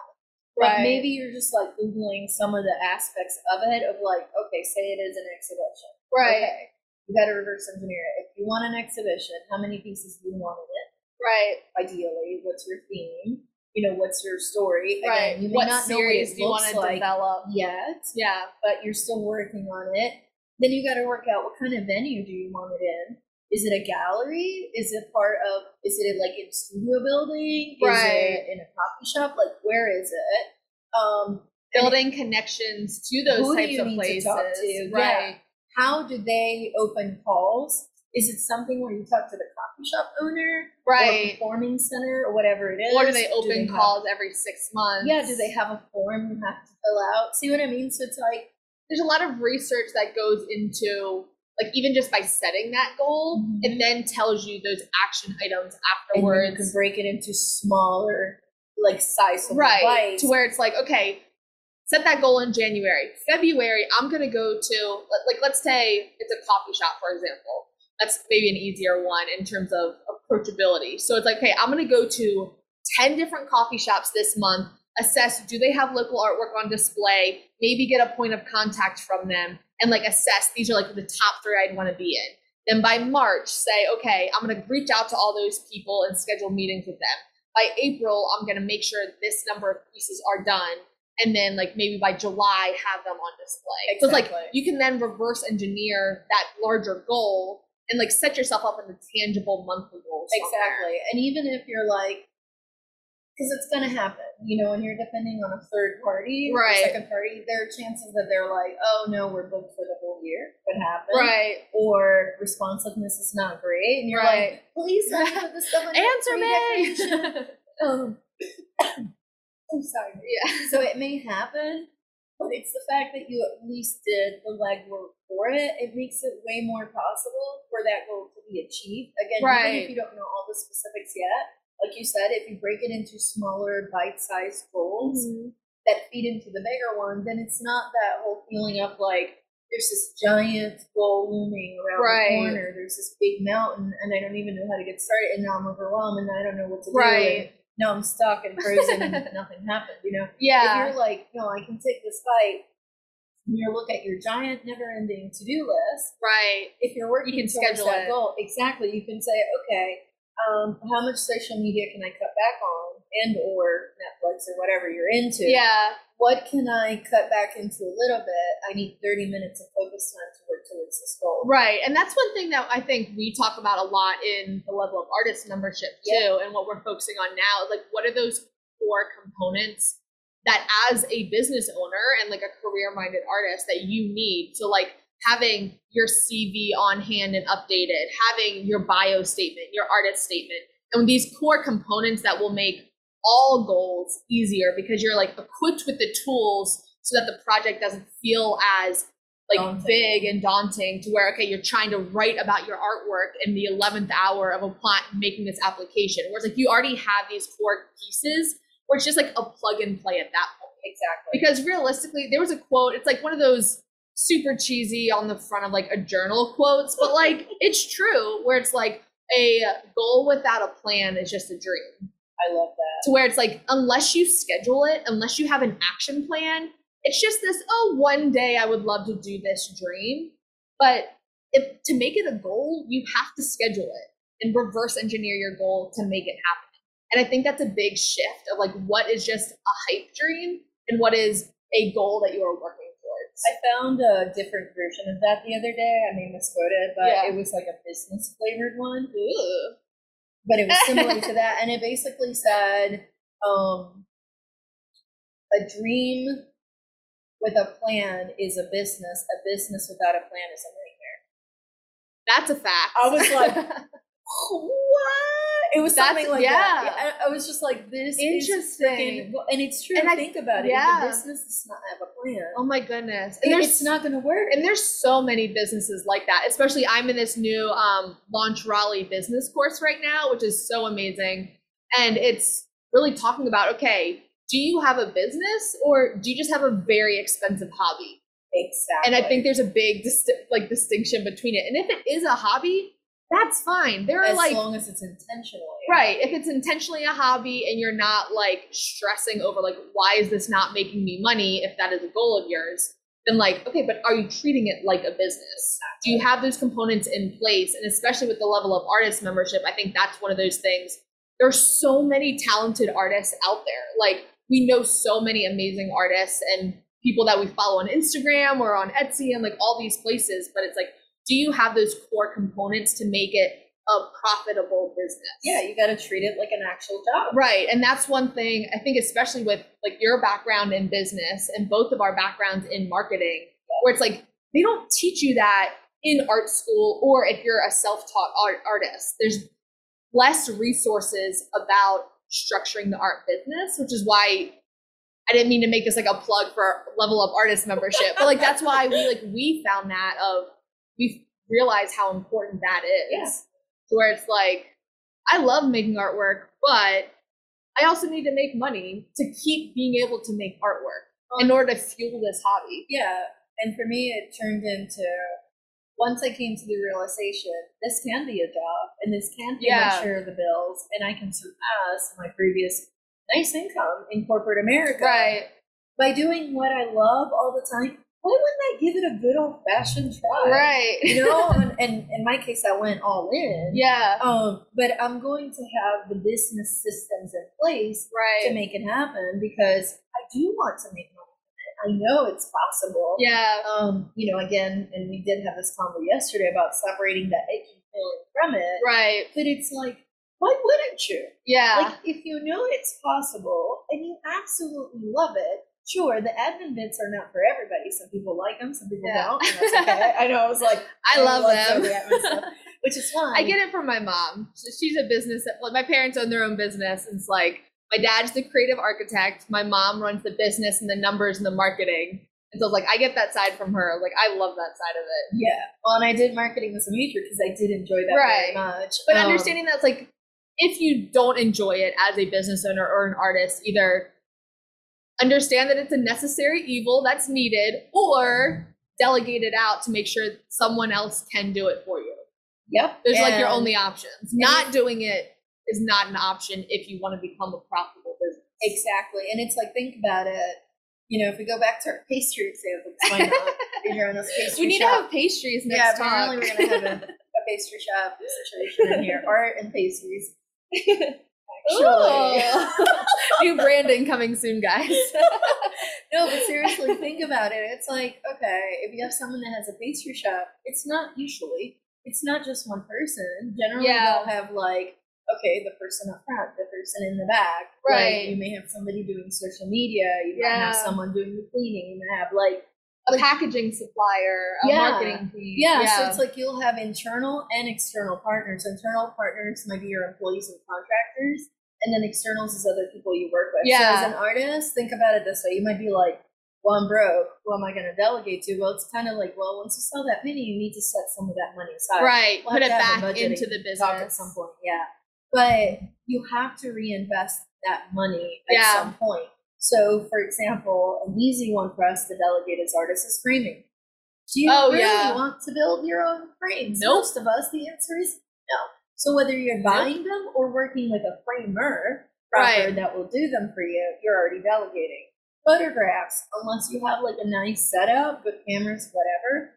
Right. like maybe you're just like googling some of the aspects of it of like, okay, say it is an exhibition, right Okay, you got to reverse engineer it. If you want an exhibition, how many pieces do you want in it? right Ideally, what's your theme? You know, what's your story? Again, right You what not know what series do you want to like develop yet, yeah but you're still working on it. Then you got to work out what kind of venue do you want it in. Is it a gallery? Is it part of? Is it like in a studio building? Is Right. it in a coffee shop? Like where is it? Um, building connections to those types of need to places. to? Right. How do they open calls? Is it something where you talk to the coffee shop owner, right, or performing center, or whatever it is? Or do they open have- calls every six months? yeah, do they have a form you have to fill out? See what I mean? So it's like There's a lot of research that goes into like even just by setting that goal, Mhm. it then tells you those action items afterwards. and you can break it into smaller, like size right bites. to where it's like okay set that goal in january february i'm going to go to like let's say it's a coffee shop for example that's maybe an easier one in terms of approachability so it's like okay i'm going to go to 10 different coffee shops this month assess do they have local artwork on display maybe get a point of contact from them and like assess these are like the top three i'd want to be in then by march say okay i'm going to reach out to all those people and schedule meetings with them by April, I'm going to make sure this number of pieces are done. And then, like, maybe by July, have them on display. So it's like you can then reverse engineer that larger goal and like set yourself up in the tangible monthly goals. Exactly. And even if you're like, because it's going to happen, you know, when you're depending on a third party or Right. second party, there are chances that they're like, oh no, we're booked for the whole year. Could happen. Right. Or responsiveness is not great. And you're Right. like, please let me put this stuff on Answer me. Um, I'm sorry. yeah. So it may happen, but it's the fact that you at least did the legwork for it. It makes it way more possible for that goal to be achieved. Again, even if you don't know all the specifics yet, like you said, if you break it into smaller bite-sized goals Mm-hmm. that feed into the bigger one, then it's not that whole feeling of like there's this giant goal looming around Right. the corner. There's this big mountain, and I don't even know how to get started, and now I'm overwhelmed, and I don't know what to do. Right. Now I'm stuck and frozen, and nothing happened. You know if Yeah. you're like, no, I can take this fight, you look at your giant, never-ending to-do list. Right. If you're working You can schedule that it. goal, exactly, you can say, okay, um, how much social media can I cut back on, and or Netflix or whatever you're into? Yeah. What can I cut back into a little bit? I need 30 minutes of focus time to work towards this goal. Right. And that's one thing that I think we talk about a lot in the level up artist membership too. Yeah. And what we're focusing on now like, what are those core components that as a business owner and like a career minded artist that you need? So, like, having your CV on hand and updated, having your bio statement, your artist statement, and these core components that will make all goals easier because you're like equipped with the tools so that the project doesn't feel as like Daunting. big and daunting to where okay you're trying to write about your artwork in the 11th hour of a applying making this application whereas like you already have these core pieces where it's just like a plug and play at that point Exactly. because realistically there was a quote it's like one of those super cheesy on the front of like a journal quotes but like it's true where it's like a goal without a plan is just a dream I love that. to where it's like unless you schedule it unless you have an action plan it's just this oh one day i would love to do this dream but if to make it a goal you have to schedule it and reverse engineer your goal to make it happen and i think that's a big shift of like what is just a hype dream and what is a goal that you are working towards I found a different version of that the other day. I may misquote it, but Yeah. it was like a business flavored one. Ooh. But it was similar to that. And it basically said um, a dream with a plan is a business. A business without a plan is a nightmare. that's a fact I was like, what? It was That's- something like yeah. that. I, I was just like, this Interesting. freaking- and it's true. And I- think about it. yeah. A business does not have a plan, oh my goodness and it's not going to work. and there's so many businesses like that especially i'm in this new um, launch raleigh business course right now which is so amazing and it's really talking about okay do you have a business or do you just have a very expensive hobby exactly. and i think there's a big like distinction between it and if it is a hobby that's fine there are as like long as it's intentional. Right. If it's intentionally a hobby and you're not like stressing over like why is this not making me money if that is a goal of yours, then like okay, but are you treating it like a business? Do you have those components in place? And especially with the level up artist membership, I think that's one of those things. There's so many talented artists out there. Like we know so many amazing artists and people that we follow on Instagram or on Etsy and like all these places, but it's like do you have those core components to make it a profitable business. Yeah, you got to treat it like an actual job. Right. And that's one thing I think, especially with like your background in business and both of our backgrounds in marketing, where it's like they don't teach you that in art school or if you're a self-taught art artist. There's less resources about structuring the art business, which is why I didn't mean to make this like a plug for level up artist membership, but like that's why we like we found that of we realize how important that is. Yeah. To where it's like, I love making artwork, but I also need to make money to keep being able to make artwork um, in order to fuel this hobby. Yeah, and for me, it turned into once I came to the realization this can be a job and this can pay Yeah. my share of the bills, and I can surpass my previous nice income in corporate America by doing what I love all the time. Why wouldn't I give it a good old fashioned try? Right. You know, and, and in my case, I went all in. yeah. Um, but I'm going to have the business systems in place right. to make it happen because I do want to make money. I know it's possible. Yeah. Um, you know, again, and we did have this convo yesterday about separating that icky feeling from it. Right. But it's like, why wouldn't you? Yeah. Like, if you know it's possible and you absolutely love it, sure, the admin bits are not for everybody. Some people like them, some people Yeah. don't. And that's okay. I know. I was like, I love some them. the stuff, which is fine. I get it from my mom. So She's a business. Like my parents own their own business. And it's like my dad's the creative architect. My mom runs the business and the numbers and the marketing. And so like I get that side from her. Like I love that side of it. Yeah. Well, and I did marketing as a major because I did enjoy that Right. very much. But Um, understanding that's like if you don't enjoy it as a business owner or an artist, either understand that it's a necessary evil that's needed or delegate it out to make sure someone else can do it for you. Yep. There's like your only options. Not doing it is not an option if you want to become a profitable business. Exactly. And it's like, think about it. You know, if we go back to our pastry example, why not? You're in this pastry We need shop. to have pastries yeah, next apparently talk. we're going to have a, a pastry shop situation in here. Art and pastries. Actually. New branding coming soon, guys. no, but seriously, think about it. It's like, okay, if you have someone that has a pastry shop, it's not usually, it's not just one person. Generally, Yeah. they'll have like, okay, the person up front, the person in the back. Right. Like, you may have somebody doing social media. You might have someone doing the cleaning. You may have like, a packaging supplier, a Yeah. marketing team. yeah, So it's like you'll have internal and external partners. Internal partners might be your employees and contractors. And then externals is other people you work with. Yeah. So as an artist, think about it this way. You might be like, well, I'm broke. Who am I going to delegate to? Well, it's kind of like, well, once you sell that many, you need to set some of that money aside. right. We'll Put it to have a back into the business. At some point, yeah. But you have to reinvest that money at Yeah. some point. So, for example, an easy one for us to delegate as artists is framing. Do you Oh, really yeah. want to build your own frames? Nope. Most of us, the answer is no. So whether you're buying them or working with a framer Right. that will do them for you, you're already delegating. Photographs, unless you have like a nice setup, good cameras, whatever,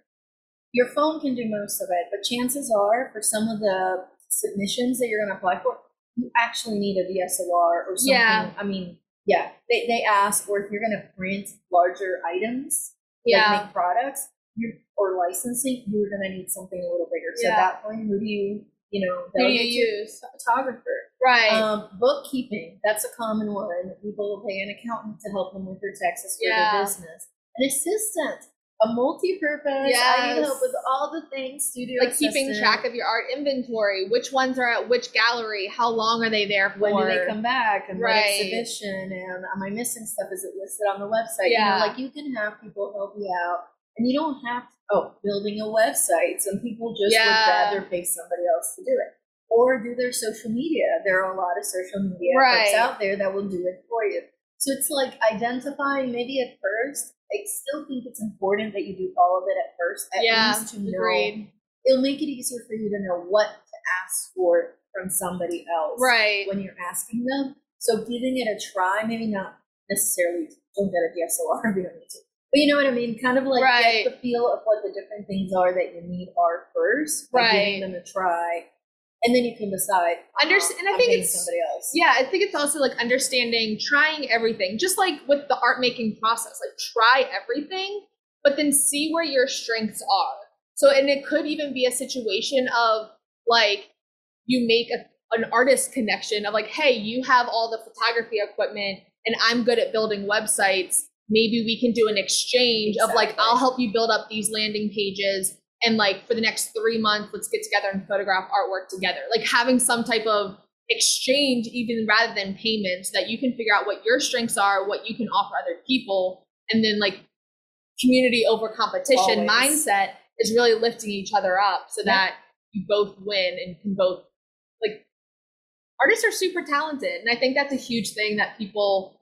your phone can do most of it. But chances are, for some of the submissions that you're going to apply for, you actually need a DSLR or something. Yeah. I mean, yeah, they, they ask, or if you're going to print larger items, like Yeah. make products, you're, or licensing, you're going to need something a little bigger. So Yeah. at that point, who do you, you know, Who do you to? use? A photographer. Right. Um, bookkeeping, that's a common one. People will pay an accountant to help them with their taxes for Yeah. their business. An assistant, a multi-purpose. Yeah, I need help with all the things. Studio like keeping track of your art inventory, which ones are at which gallery, how long are they there for? when do they come back and Right. what exhibition and am I missing stuff? Is it listed on the website? Yeah. You know, like you can have people help you out, and you don't have to. Oh, building a website. Some people just Yeah. would rather pay somebody else to do it. Or do their social media. There are a lot of social media Right. folks out there that will do it for you. So it's like identifying maybe at first. I still think it's important that you do all of it at first, at Yeah, least to know agreed. it'll make it easier for you to know what to ask for from somebody else Right. when you're asking them. So giving it a try, maybe not necessarily don't get a DSLR if you don't need to. But you know what I mean? Kind of like Right. get the feel of what the different things are that you need are first by giving Right. them a try. And then you can decide. Uh, and I think it's- somebody else. Yeah, I think it's also like understanding, trying everything, just like with the art making process. Like try everything, but then see where your strengths are. So, and it could even be a situation of like you make a, an artist connection of like, hey, you have all the photography equipment and I'm good at building websites. Maybe we can do an exchange of like, I'll help you build up these landing pages. And like for the next three months, let's get together and photograph artwork together. Like having some type of exchange, even rather than payment, that you can figure out what your strengths are, what you can offer other people. And then like community over competition Always. mindset is really lifting each other up so that you both win and can both like artists are super talented and i think that's a huge thing that people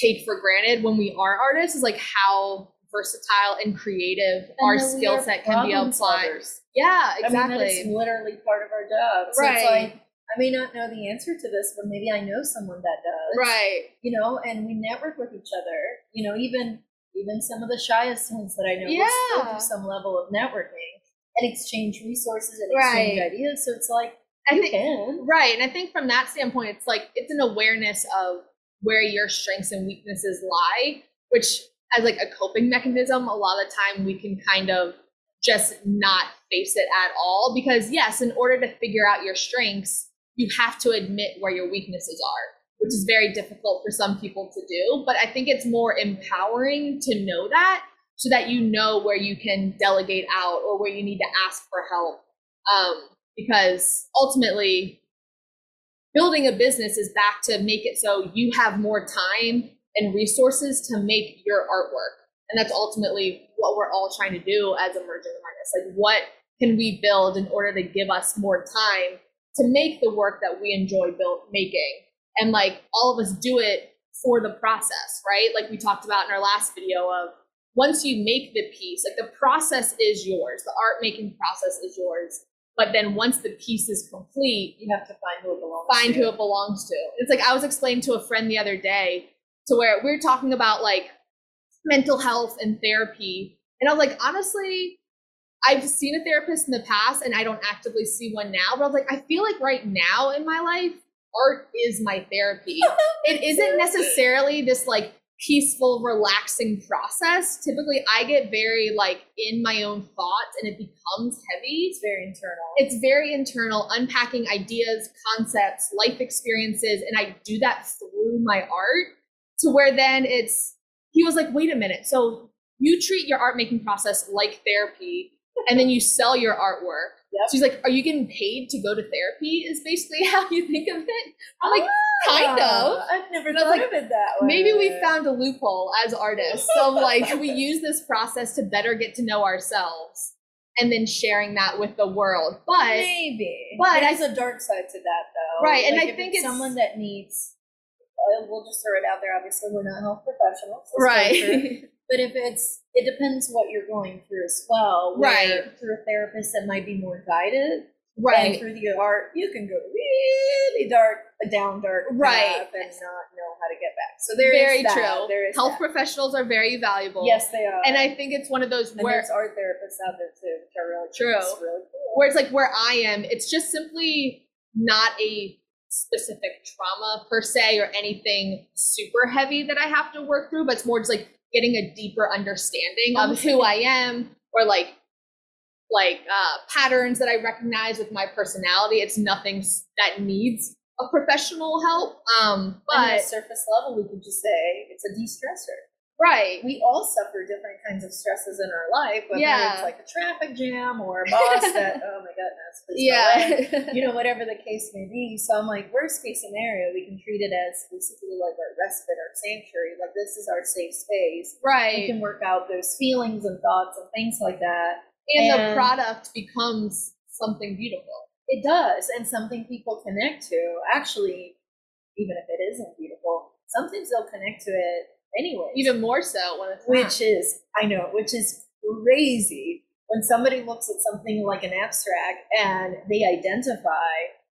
take for granted when we are artists is like how versatile and creative our And we skill set can be applied solvers. yeah I mean, exactly literally part of our job. So Right. it's like, I may not know the answer to this, but maybe I know someone that does. right You know, and we network with each other. You know, even even some of the shyest ones that I know will still Yeah. do some level of networking and exchange resources and exchange Right. ideas. So it's like i you think can. Right. And I think from that standpoint, it's like it's an awareness of where your strengths and weaknesses lie, which as like a coping mechanism, a lot of the time we can kind of just not face it at all. Because yes, in order to figure out your strengths, you have to admit where your weaknesses are, which is very difficult for some people to do. But I think it's more empowering to know that so that you know where you can delegate out or where you need to ask for help. Um, because ultimately building a business is back to make it so you have more time and resources to make your artwork. And that's ultimately what we're all trying to do as emerging artists. Like what can we build in order to give us more time to make the work that we enjoy build, making? And like all of us do it for the process right? Like we talked about in our last video of once you make the piece like the process is yours. The art making process is yours. But then once the piece is complete You have to find who it belongs find to. who it belongs to. It's like I was explaining to a friend the other day to where we're talking about like mental health and therapy. And I was like, honestly, I've seen a therapist in the past and I don't actively see one now, but I was like, I feel like right now in my life, art is my therapy. Oh, it isn't necessarily this like peaceful, relaxing process. Typically, I get very like in my own thoughts and it becomes heavy It's very internal. it's very internal, unpacking ideas, concepts, life experiences, and I do that through my art to where then it's he was like, wait a minute, so you treat your art making process like therapy and then you sell your artwork. Yep. She's like, Are you getting paid to go to therapy? Is basically how you think of it. I'm like, kind Ah, of. I've never I thought like, of it that way. Maybe we found a loophole as artists. So like we use this process to better get to know ourselves and then sharing that with the world. But maybe, but there's a dark side to that, though. Right, and I think it's- someone that needs. We'll just throw it out there. Obviously, we're not health professionals, let's go through. right. But if it's, it depends what you're going through as well. Right. Through a therapist that might be more guided, and right. through the art, you can go really dark, a down dark path Right. and not know how to get back. So there is very that. true. There is Health that. professionals are very valuable. Yes, they are. And I think it's one of those and where there's art therapists out there too, which are really True. Really cool. where it's like where I am, it's just simply not a specific trauma per se or anything super heavy that I have to work through, but it's more just like getting a deeper understanding of who I am or like like uh, patterns that I recognize with my personality. It's nothing that needs a professional help. Um, And on a but surface level, we could just say it's a de-stressor. Right, We all suffer different kinds of stresses in our life, whether Yeah. it's like a traffic jam or a boss that, oh my goodness, please yeah, you know, whatever the case may be. So I'm like, worst case scenario, we can treat it as basically like our respite, our sanctuary. Like this is our safe space. Right. We can work out those feelings and thoughts and things like that. And the product becomes something beautiful. It does, and something people connect to. Actually, even if it isn't beautiful, sometimes they'll connect to it anyway. Even more so when which is I know, which is crazy when somebody looks at something like an abstract and they identify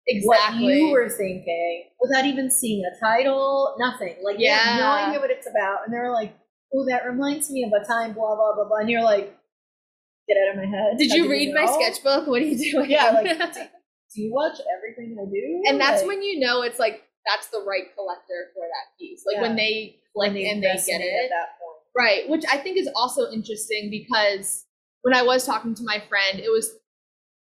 exactly what you were thinking without even seeing a title, nothing. Like you have no idea what it's about, and they're like, "Oh, that reminds me of a time." Blah blah blah blah, and you're like, "Get out of my head." Did How you read my know? sketchbook? What are you doing? Yeah, like, do, do you watch everything I do? and that's Like, when you know it's like that's the right collector for that piece. Like when they click when and they get it. at that point. Right, which I think is also interesting because when I was talking to my friend, it was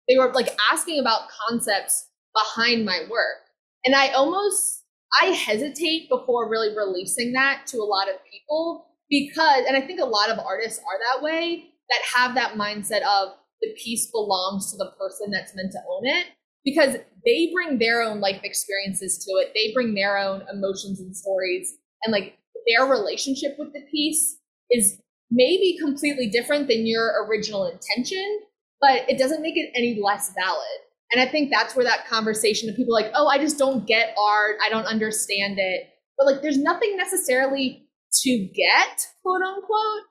they were like asking about concepts behind my work. And I almost I hesitate before really releasing that to a lot of people because and I think a lot of artists are that way that have that mindset of the piece belongs to the person that's meant to own it because they bring their own life experiences to it. They bring their own emotions and stories and like their relationship with the piece is maybe completely different than your original intention, but it doesn't make it any less valid. And I think that's where that conversation of people like, oh, I just don't get art, I don't understand it. But like, there's nothing necessarily to get, quote unquote,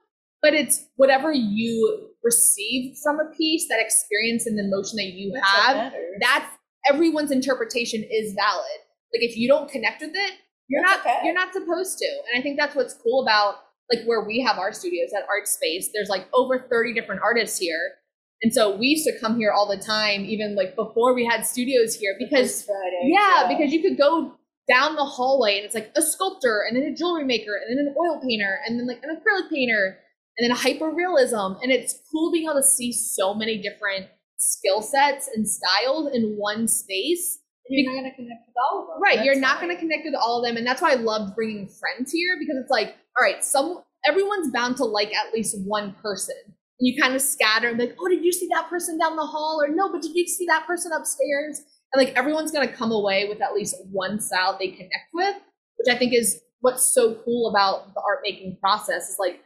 but it's whatever you receive from a piece, that experience and the emotion that you That's have, that's everyone's interpretation is valid. Like if you don't connect with it, you're That's not okay. you're not supposed to. And I think that's what's cool about like where we have our studios at Art Space. There's like over 30 different artists here. And so we used to come here all the time, even like before we had studios here, because Friday, yeah, because you could go down the hallway and it's like a sculptor and then a jewelry maker and then an oil painter and then like an acrylic painter and then hyper realism. And it's cool being able to see so many different skill sets and styles in one space. you're not gonna connect with all of them. Right. You're not going to connect with all of them. And that's why I loved bringing friends here because it's like, all right, some everyone's bound to like at least one person. And you kind of scatter and be like, oh, did you see that person down the hall? Or no, but did you see that person upstairs? And like everyone's going to come away with at least one style they connect with, which I think is what's so cool about the art making process is like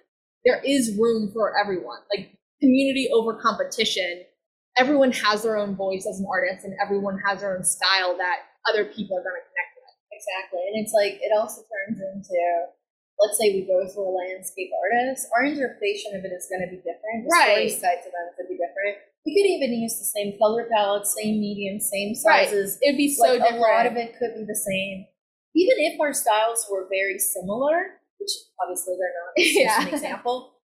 there is room for everyone. Like community over competition. Everyone has their own voice as an artist and everyone has their own style that other people are going to connect with. Exactly. And it's like it also turns into let's say we go for a landscape artist, our interpretation of it is gonna be different. The story Right. side to them could be different. We could even use the same color palette, same medium, same Right. sizes. It'd be so like different. a lot of it could be the same. Even if our styles were very similar, which obviously they're not, it's just Yeah. an example,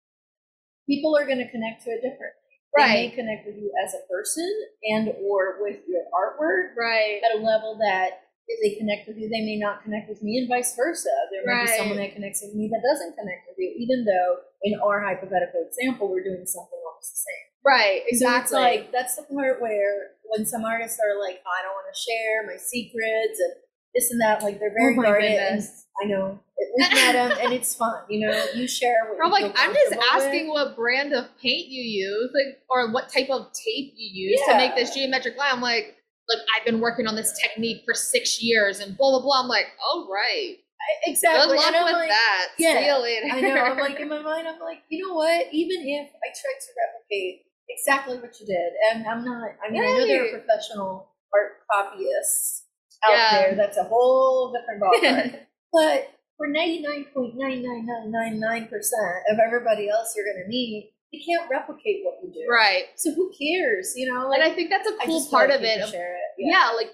people are gonna connect to it differently. Right. They may connect with you as a person and or with your artwork Right. at a level that if they connect with you, they may not connect with me, and vice versa. There may be someone that connects with me that doesn't connect with you, even though in our hypothetical example, we're doing something almost the same. Right. exactly. So like that's the part where when some artists are like, I don't want to share my secrets and this and that, like they're oh very oh guarded. And. I know we've met them, and it's fun. You know, you share what I'm like, I'm just comfortable with. asking what brand of paint you use, like, or what type of tape you use to make this geometric line. I'm like, look, I've been working on this technique for six years, and blah blah blah. I'm like, oh right, I- exactly. good luck with like, that. yeah, See you later. I know. I'm like in my mind, I'm like, you know what? Even if I tried to replicate exactly what you did, and I'm not. I mean, I know Right. are professional art copyists out Yeah. there. That's a whole different ballpark. but for 99.99999 percent of everybody else you're gonna meet, they can't replicate what you do. right. So who cares? You know, like And I think that's a cool part like of it. Of, share it. yeah. like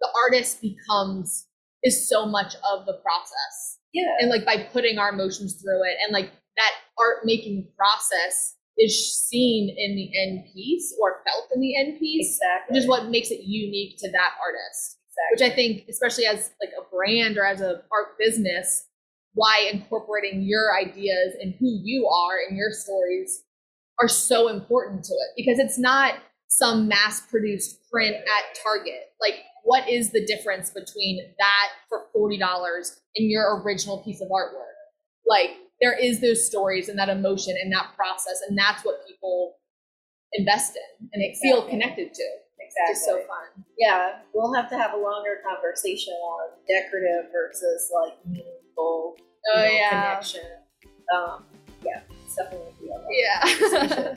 the artist becomes is so much of the process. yeah, and like by putting our emotions through it and like that art making process is seen in the end piece or felt in the end piece exactly. which is what makes it unique to that artist exactly. which i think especially as like a brand or as a art business why incorporating your ideas and who you are and your stories are so important to it. Because it's not some mass produced print at target. Like what is the difference between that for $40 and your original piece of artwork? Like there is those stories and that emotion and that process and that's what people invest in and they feel connected to exactly. it's so fun yeah, we'll have to have a longer conversation on decorative versus like meaningful you oh know, yeah connection. Um, yeah, it's definitely yeah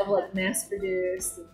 of like mass produced and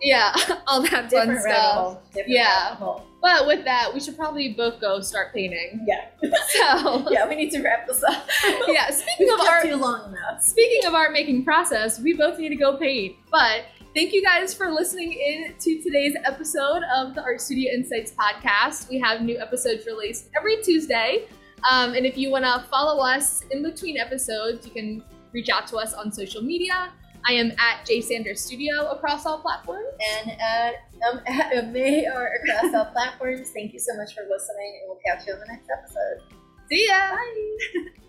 yeah all that fun stuff Yeah. but with that we should probably both go start painting Yeah, so yeah. We need to wrap this up. yeah speaking We've of art too long enough. Speaking of art making process, we both need to go paint. But thank you guys for listening in to today's episode of the Art Studio Insights podcast. We have new episodes released every Tuesday. Um, and if you want to follow us in between episodes, you can reach out to us on social media. I am at J Sanders Studio across all platforms. And at um, at May or across all platforms. Thank you so much for listening, and we'll catch you on the next episode. See ya! Bye.